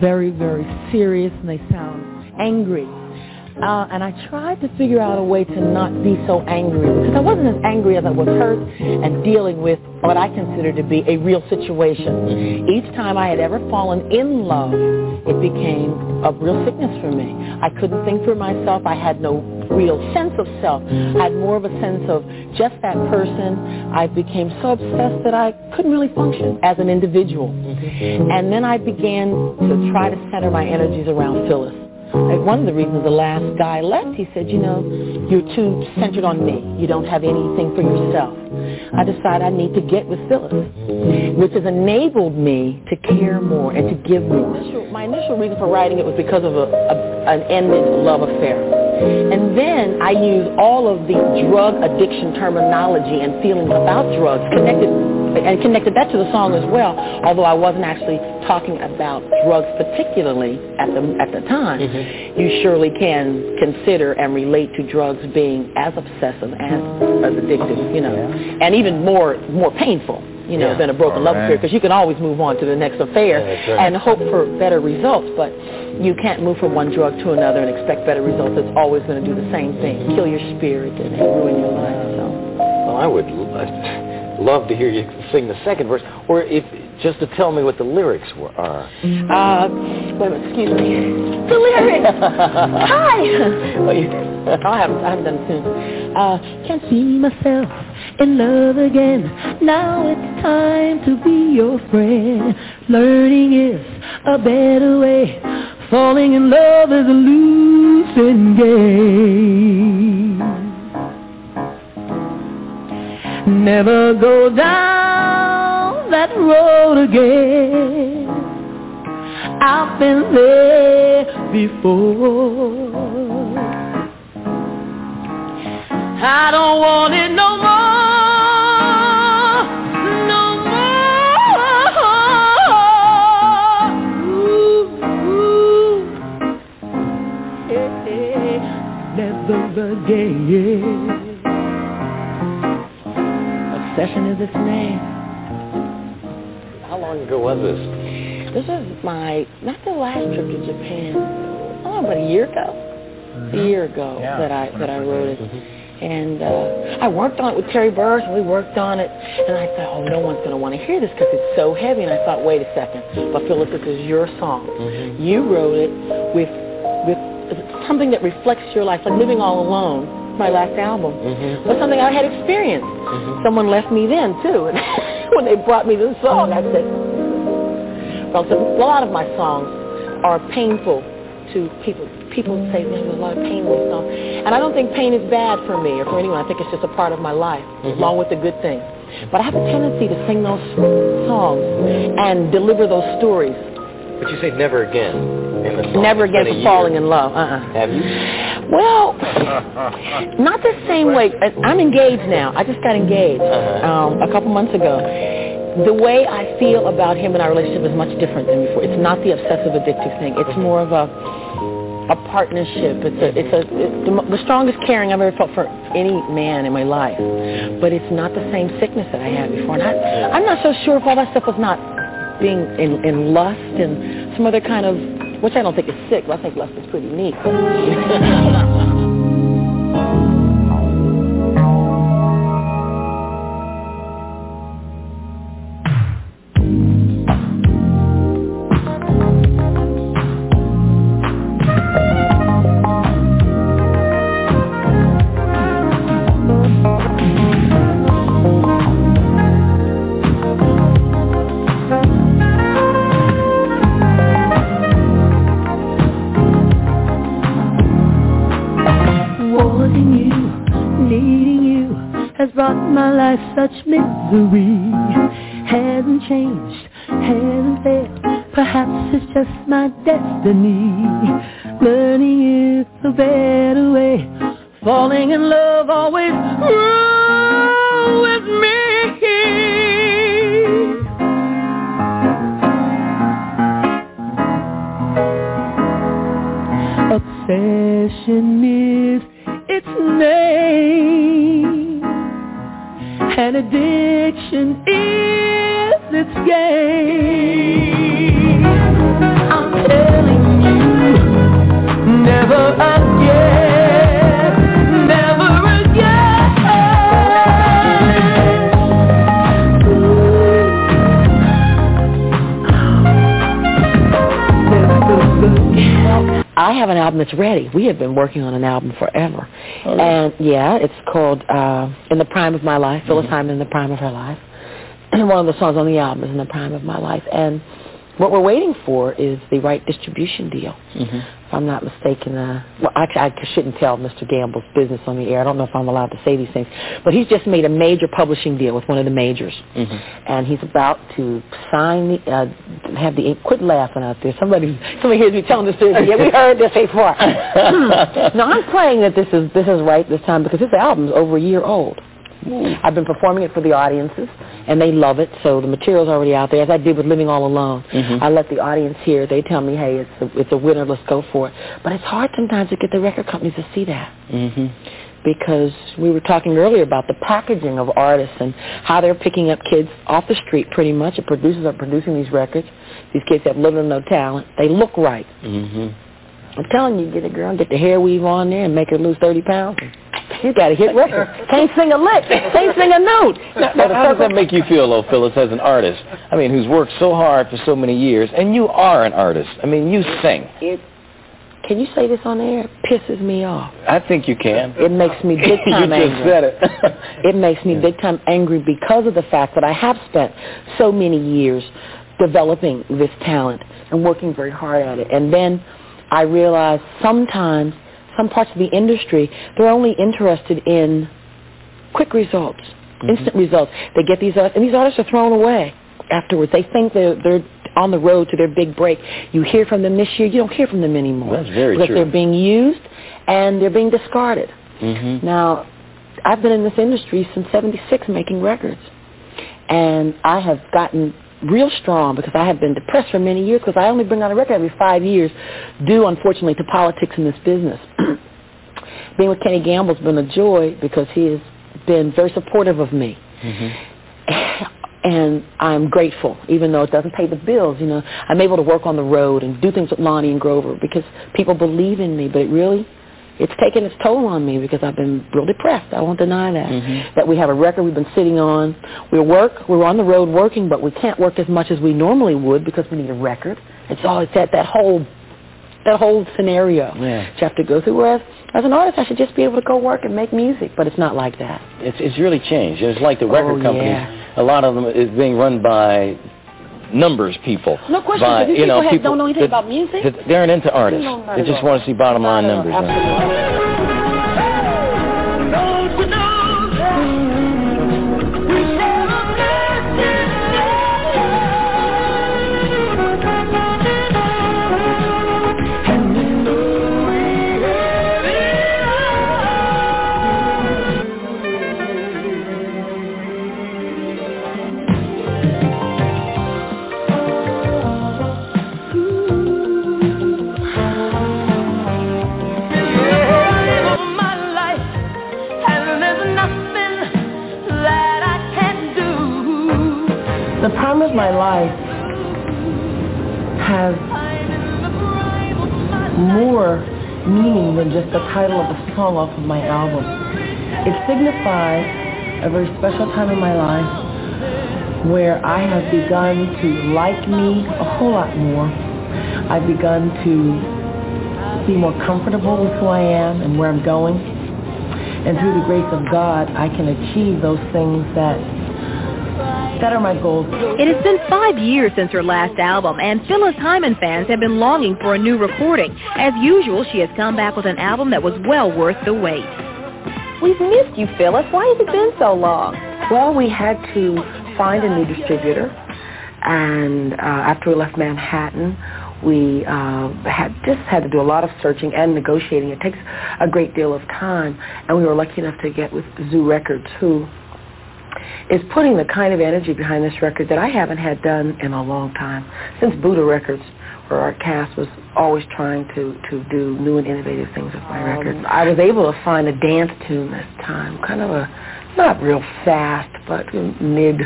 very, very serious and they sound angry. Uh, and I tried to figure out a way to not be so angry because I wasn't as angry as I was hurt and dealing with what I consider to be a real situation. Each time I had ever fallen in love, it became a real sickness for me. I couldn't think for myself. I had no real sense of self. I had more of a sense of just that person. I became so obsessed that I couldn't really function as an individual. Mm-hmm. And then I began to try to center my energies around Phyllis. Like one of the reasons the last guy left, he said, you know, you're too centered on me. You don't have anything for yourself. I decided I need to get with Phyllis, which has enabled me to care more and to give more. My initial reason for writing it was because of a, a, an ended love affair. And then I used all of the drug addiction terminology and feelings about drugs connected and connected that to the song as well, although I wasn't actually talking about drugs particularly at the at the time. Mm-hmm. You surely can consider and relate to drugs being as obsessive and as addictive, you know, and even more more painful, you know, Yeah. than a broken love Alright. affair because you can always move on to the next affair Yeah, right. and hope for better results, but you can't move from one drug to another and expect better results. It's always going to do the same thing, kill your spirit and, and ruin your life. So. Well, I would l- I'd love to hear you sing the second verse, or if just to tell me what the lyrics were, are. Uh, wait minute, excuse me. The lyrics. Hi. Wait, I haven't, I haven't done it soon. Uh, can't see myself in love again. Now it's time to be your friend. Learning is a better way. Falling in love is a losing game. Never go down that road again. I've been there before. I don't want it no more, no more. Ooh, ooh. Yeah, never again. Obsession is its name. How long ago was this? This is my not the last trip to Japan. Oh, about a year ago. A mm-hmm. year ago Yeah. that I that I wrote it. Mm-hmm. And uh, I worked on it with Terry Burrus, and we worked on it. And I thought, oh, no one's going to want to hear this because it's so heavy. And I thought, wait a second, but Phyllis, this is your song. Mm-hmm. You wrote it with with something that reflects your life, like living all alone. My last album mm-hmm. was something I had experienced. Mm-hmm. Someone left me then too, and when they brought me the song, I said, well, so a lot of my songs are painful to people. People say there's a lot of pain in these songs. And I don't think pain is bad for me or for anyone. I think it's just a part of my life, mm-hmm. along with the good things. But I have a tendency to sing those songs and deliver those stories. But you say never again. In a song. Never It's again for falling in love. Uh-uh. Have you? Well, not the same way. I'm engaged now. I just got engaged Uh-huh. um, a couple months ago. The way I feel about him and our relationship is much different than before. It's not the obsessive addictive thing. It's more of a a partnership. It's a it's a it's the, the strongest caring I've ever felt for any man in my life. But it's not the same sickness that I had before. And I, I'm not so sure if all that stuff was not being in, in lust and some other kind of which I don't think is sick. I think lust is pretty neat. my life such misery. Hasn't changed, hasn't failed. Perhaps it's just my destiny. Learning is a better way. Falling in love always with me. Obsession is its name. And addiction is its game. I'm telling you, never I have an album that's ready. We have been working on an album forever. And yeah, it's called uh, In the Prime of My Life. Phyllis Hyman in the Prime of Her Life. And one of the songs on the album is In the Prime of My Life. And what we're waiting for is the right distribution deal. If I'm not mistaken, uh, well, actually, I shouldn't tell Mr. Gamble's business on the air. I don't know if I'm allowed to say these things. But he's just made a major publishing deal with one of the majors. And he's about to sign the, uh, have the. Quit laughing out there. Somebody, somebody hears me telling this story. Yeah, we heard this before. now I'm praying that this is this is right this time because this album's over a year old. I've been performing it for the audiences, and they love it. So the material's already out there, as I did with Living All Alone. I let the audience hear. They tell me, "Hey, it's a, it's a winner. Let's go for it." But it's hard sometimes to get the record companies to see that Mm-hmm. because we were talking earlier about the packaging of artists and how they're picking up kids off the street pretty much. And producers are producing these records. These kids have little or no talent. They look right. Mm-hmm. I'm telling you, get a girl, get the hair weave on there, and make her lose 30 pounds. You got a hit record. Can't sing a lick. Can't sing a note. Now, how does that make you feel, though, Phyllis, as an artist? I mean, who's worked so hard for so many years, and you are an artist. I mean, you sing. It, can you say this on air? It pisses me off. I think you can. It makes me big time you just said it. it makes me big time angry because of the fact that I have spent so many years developing this talent and working very hard at it. And then I realize sometimes some parts of the industry, they're only interested in quick results, instant results. They get these artists, and these artists are thrown away afterwards. They think they're, they're on the road to their big break. You hear from them this year, you don't hear from them anymore. That's very because true. they're being used and they're being discarded. Mm-hmm. Now, I've been in this industry since 76 making records. And I have gotten real strong because I have been depressed for many years because I only bring out a record every five years due, unfortunately, to politics in this business. Being with Kenny Gamble's been a joy because he has been very supportive of me. Mm-hmm. And I'm grateful, even though it doesn't pay the bills. You know, I'm able to work on the road and do things with Lonnie and Grover because people believe in me. But it really, it's taken its toll on me because I've been real depressed. I won't deny that. Mm-hmm. That we have a record we've been sitting on. We work, we're on the road working, but we can't work as much as we normally would because we need a record. It's always that that whole that whole scenario Yeah. you have to go through. Whereas as an artist, I should just be able to go work and make music, but it's not like that. It's it's really changed. It's like the oh, record Oh, companies. yeah. A lot of them is being run by numbers people. No question. These you know, people, have, people don't know anything that- about music. that they aren't into artists. They just want to see bottom line Not at of My Life has more meaning than just the title of a song off of my album. It signifies a very special time in my life where I have begun to like me a whole lot more. I've begun to be more comfortable with who I am and where I'm going. And through the grace of God, I can achieve those things that that are my goals. It has been five years since her last album, and Phyllis Hyman fans have been longing for a new recording. As usual, she has come back with an album that was well worth the wait. We've missed you, Phyllis. Why has it been so long? Well, we had to find a new distributor, and uh, after we left Manhattan, we uh, had just had to do a lot of searching and negotiating. It takes a great deal of time, and we were lucky enough to get with Zoo Records, who is putting the kind of energy behind this record that I haven't had done in a long time. Since Buddah Records, where Art Kass was always trying to, to do new and innovative things with my um, records. I was able to find a dance tune this time, kind of a, not real fast, but mid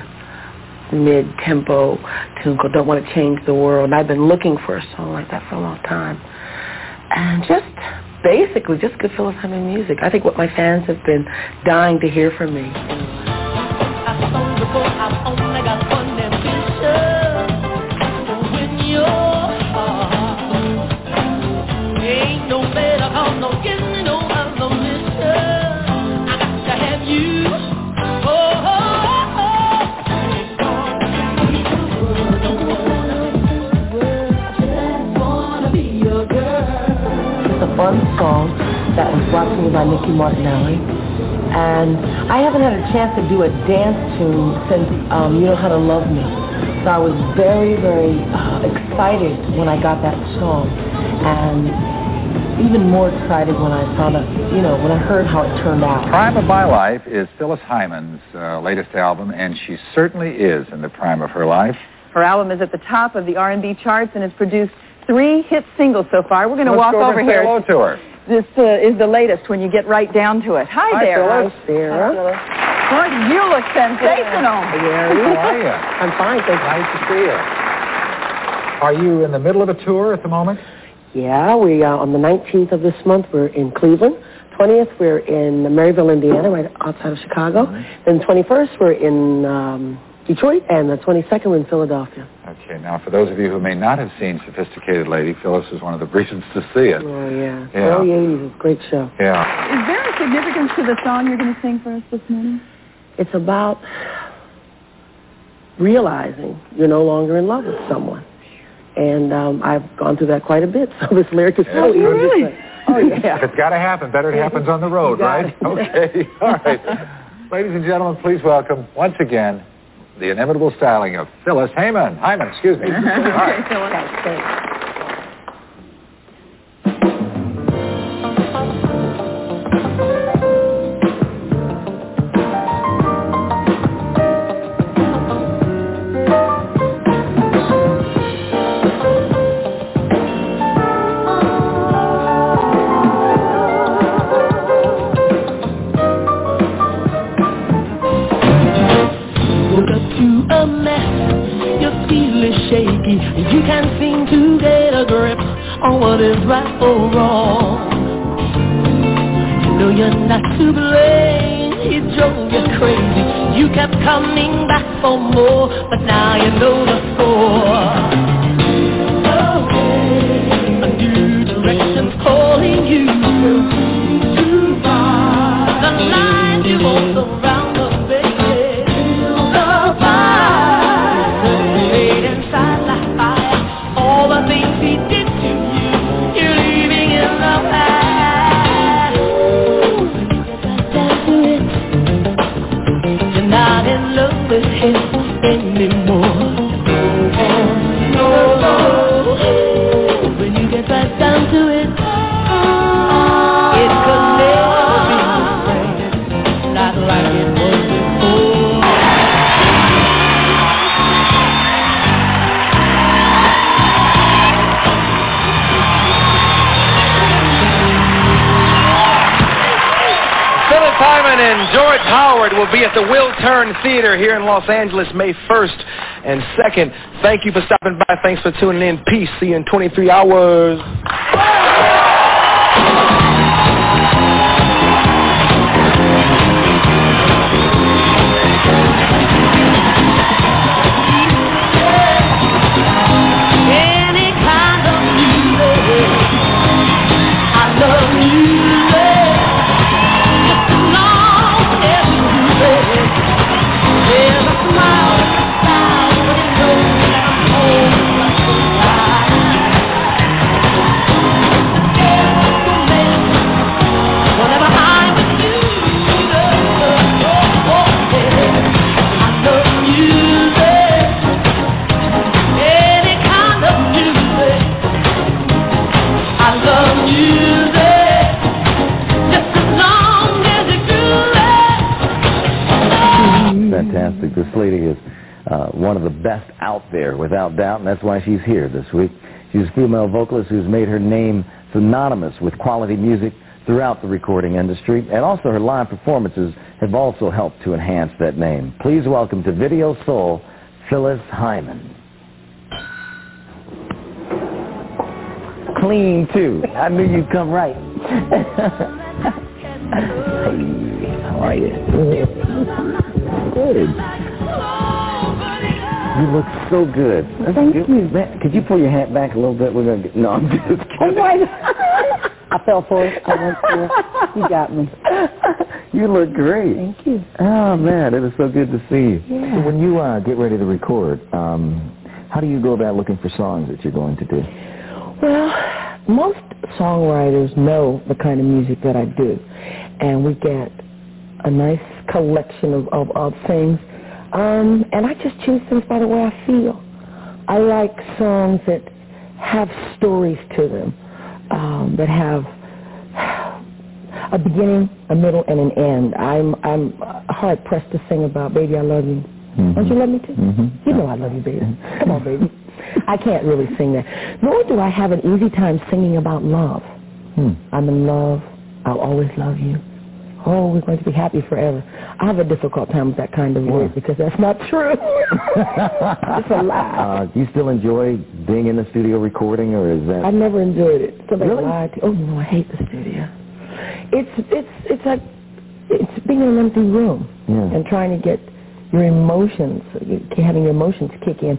mid-tempo tune called Don't Want to Change the World. And I've been looking for a song like that for a long time. And just basically just good Phyllis Hyman music. I think what my fans have been dying to hear from me. To me by Nicky Martinelli. And I haven't had a chance to do a dance tune since um, You Know How to Love Me. So I was very, very uh, excited when I got that song. And even more excited when I found out, you know, when I heard how it turned out. Prime of My Life is Phyllis Hyman's uh, latest album, and she certainly is in the prime of her life. Her album is at the top of the R&B charts and has produced three hit singles so far. We're going to walk go over, here. Hello to her. This uh, is the latest when you get right down to it. Hi, Hi there. Phyllis. Hi, Sarah. Well, you look sensational. yeah How are you? I'm fine, thank Nice to see you. Are you in the middle of a tour at the moment? Yeah, we uh, on the 19th of this month we're in Cleveland. 20th we're in Merrillville, Indiana, right outside of Chicago. Mm-hmm. Then 21st we're in um, Detroit, and the 22nd in Philadelphia. Okay, now for those of you who may not have seen Sophisticated Lady, Phyllis is one of the reasons to see it. Oh yeah, Yeah. early 80s, great show. Yeah. Is there a significance to the song you're going to sing for us this morning? It's about realizing you're no longer in love with someone. And um, I've gone through that quite a bit, so this lyric is so Yeah, easy. really? Oh, yeah. If it's got to happen, better it happens on the road, right? it. Okay. All right. Ladies and gentlemen, please welcome once again the inimitable styling of Phyllis Hyman. Hyman, excuse me. All right. What is right or wrong. You know you're not to blame, it drove you crazy. You kept coming back for more, but now you know the score. Anymore. Howard will be at the Will Turn Theater here in Los Angeles May 1st and 2nd. Thank you for stopping by. Thanks for tuning in. Peace. See you in 23 hours. One of the best out there, without doubt, and that's why she's here this week. She's a female vocalist who's made her name synonymous with quality music throughout the recording industry, and also her live performances have also helped to enhance that name. Please welcome to Video Soul, Phyllis Hyman. Clean, too. I knew you'd come right. hey, how are you? Good. You look so good. Thank you. Man, could you pull your hat back a little bit? We're gonna get, no, I'm just kidding. I fell for it. I went for it. You got me. You look great. Thank you. Oh man, it is so good to see you. Yeah. So when you uh, get ready to record, um, how do you go about looking for songs that you're going to do? Well, most songwriters know the kind of music that I do, and we get a nice collection of, of, of things, um, and I just choose things by the way I feel. I like songs that have stories to them, um, that have a beginning, a middle, and an end. I'm I'm hard pressed to sing about "Baby, I Love You." Don't you love me too? Mm-hmm. You know I love you, baby. Come on, baby. I can't really sing that. Nor do I have an easy time singing about love. Hmm. I'm in love. I'll always love you. Oh, we're going to be happy forever. I have a difficult time with that kind of word because that's not true. it's a lie. Uh, do you still enjoy being in the studio recording, or is that? I never enjoyed it. Somebody Really? lied to. Oh no, I hate the studio. It's it's it's like it's being in an empty room Yeah. and trying to get your emotions, having your emotions kick in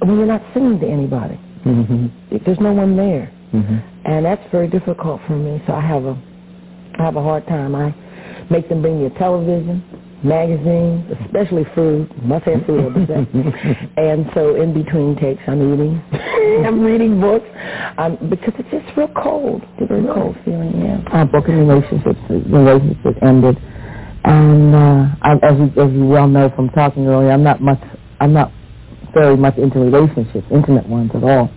when you're not singing to anybody. Mm-hmm. There's no one there, Mm-hmm. and that's very difficult for me. So I have a I have a hard time. I make them bring a television, magazines, especially food. Must have food all the. And so in between takes, I'm eating. I'm reading books. Um, because it's just real cold. It's a very cold feeling, yeah. Uh, broken relationships, relationships ended. And uh, I, as, you, as you well know from talking earlier, I'm not much, I'm not very much into relationships, intimate ones at all.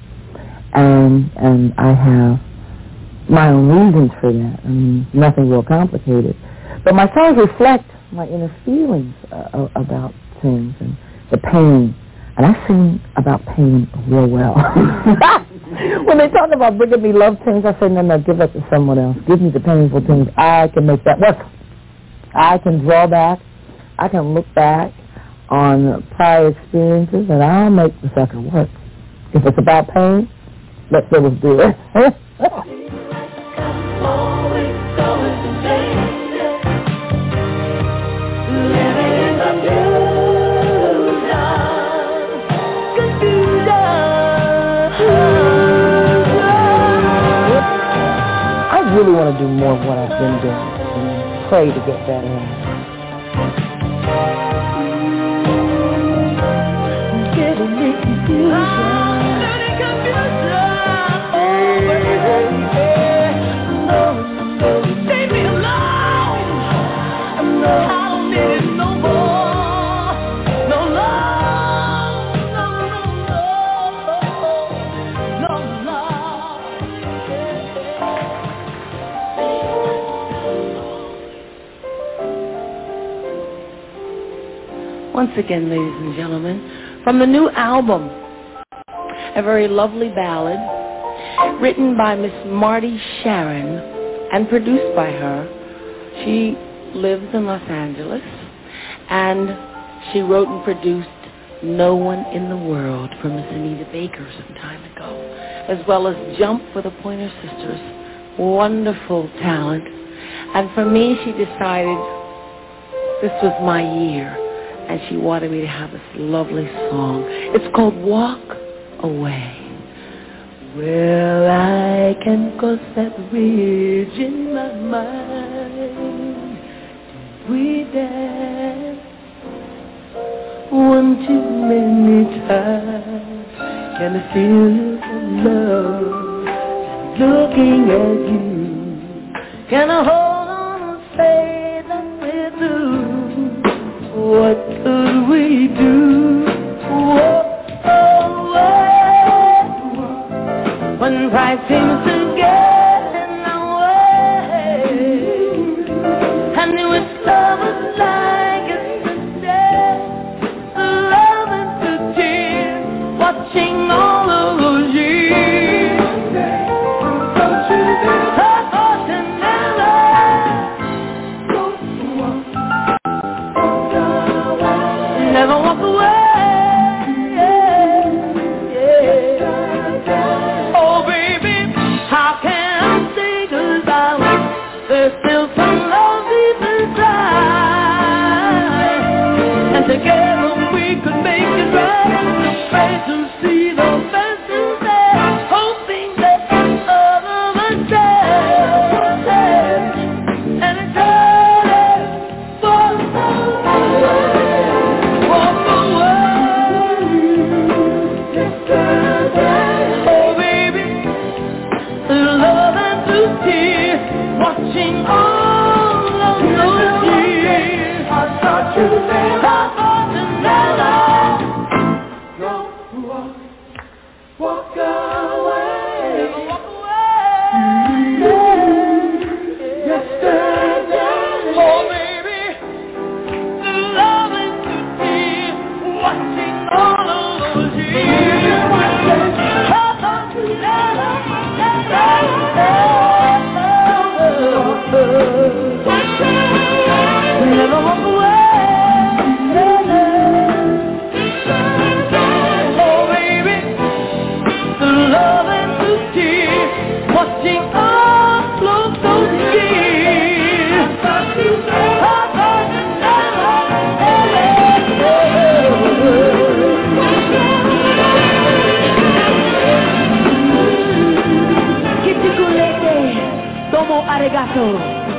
And, and I have my own reasons for that. I mean, nothing real complicated. But my songs reflect my inner feelings uh, about things and the pain. And I sing about pain real well. when they talk about bringing me love things, I say, no, no, give that to someone else. Give me the painful things. I can make that work. I can draw back. I can look back on prior experiences, and I'll make the sucker work. If it's about pain, let's go and do it. Really want to do more of what I've been doing and pray to get better at it. Once again, ladies and gentlemen, from the new album, a very lovely ballad written by Miss Marti Sharron and produced by her. She lives in Los Angeles, and she wrote and produced No One in the World for Miss Anita Baker some time ago, as well as Jump for the Pointer Sisters. Wonderful talent. And for me, she decided this was my year, and she wanted me to have this lovely song. It's called Walk Away. Well, I can cross that bridge in my mind. We dance one too many times. Can I feel the love looking at you? Can I hold on and say that we're through? When pride seems to arigato.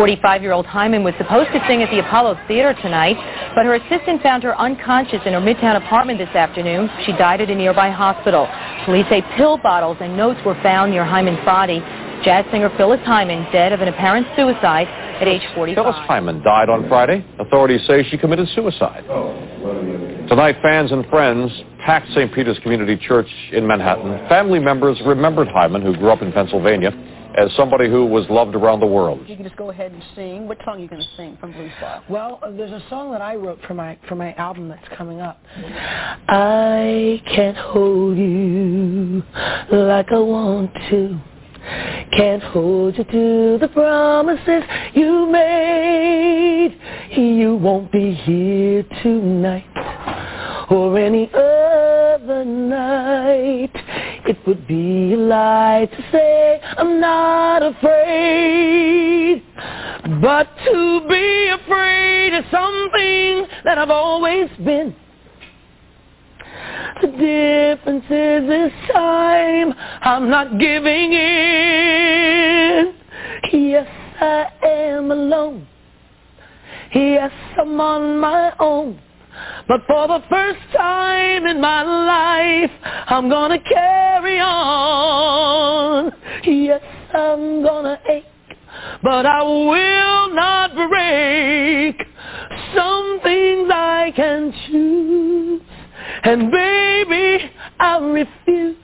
45-year-old Hyman was supposed to sing at the Apollo Theater tonight, but her assistant found her unconscious in her Midtown apartment this afternoon. She died at a nearby hospital. Police say pill bottles and notes were found near Hyman's body. Jazz singer Phyllis Hyman dead of an apparent suicide at age 45. Phyllis Hyman died on Friday. Authorities say she committed suicide. Tonight, fans and friends packed St. Peter's Community Church in Manhattan. Family members remembered Hyman, who grew up in Pennsylvania, as somebody who was loved around the world. You can just go ahead and sing. What song are you going to sing from Blue Star? Well, uh, there's a song that I wrote for my for my album that's coming up. I can't hold you like I want to. Can't hold you to the promises you made. You won't be here tonight or any other night. It would be a lie to say I'm not afraid. But to be afraid is something that I've always been. The difference is this time I'm not giving in. Yes, I am alone. Yes, I'm on my own. But for the first time in my life, I'm gonna carry on. Yes, I'm gonna ache, but I will not break. Some things I can choose, and baby, I refuse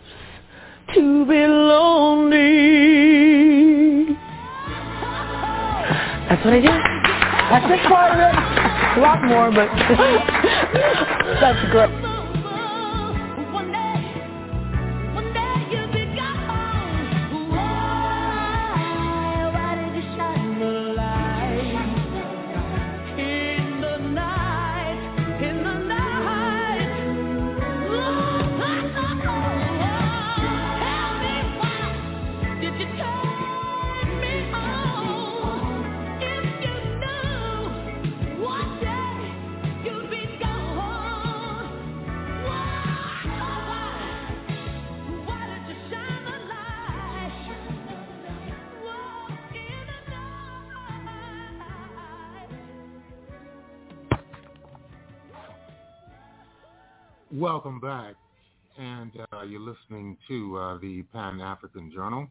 to be lonely. That's what I do. That's this part of it. A lot more, but that's great. Welcome back. And uh, you're listening to uh, the Pan-African Journal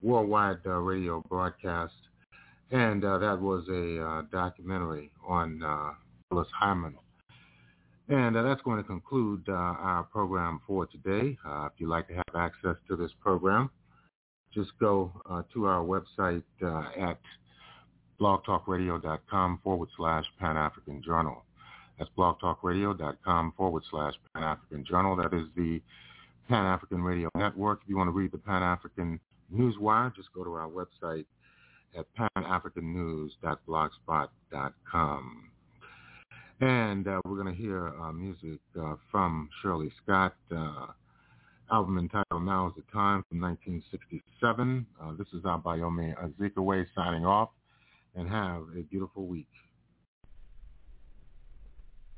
worldwide uh, radio broadcast. And uh, that was a uh, documentary on uh, Phyllis Hyman. And that's going to conclude our program for today. if you'd like to have access to this program, just go to our website at blogtalkradio.com forward slash Pan-African Journal. That's blogtalkradio.com forward slash Pan-African Journal. That is the Pan-African Radio Network. If you want to read the Pan-African Newswire, just go to our website at panafricannews.blogspot.com. And uh, we're going to hear uh, music uh, from Shirley Scott, uh, album entitled Now is the Time from 1967. Uh, this is Abayomi Azikiwe signing off, and have a beautiful week.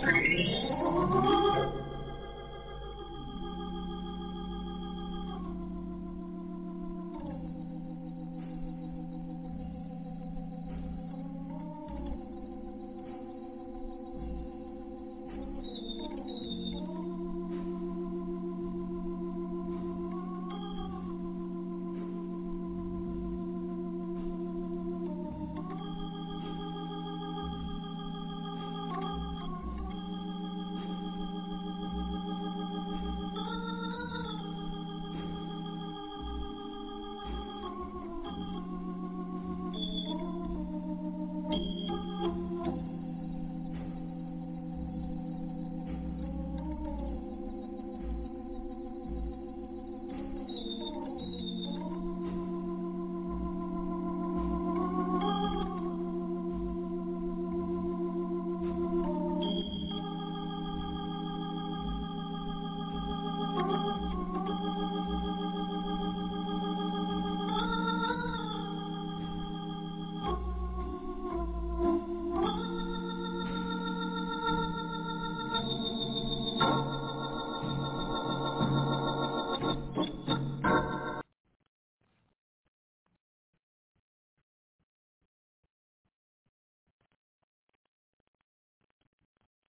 scrutiny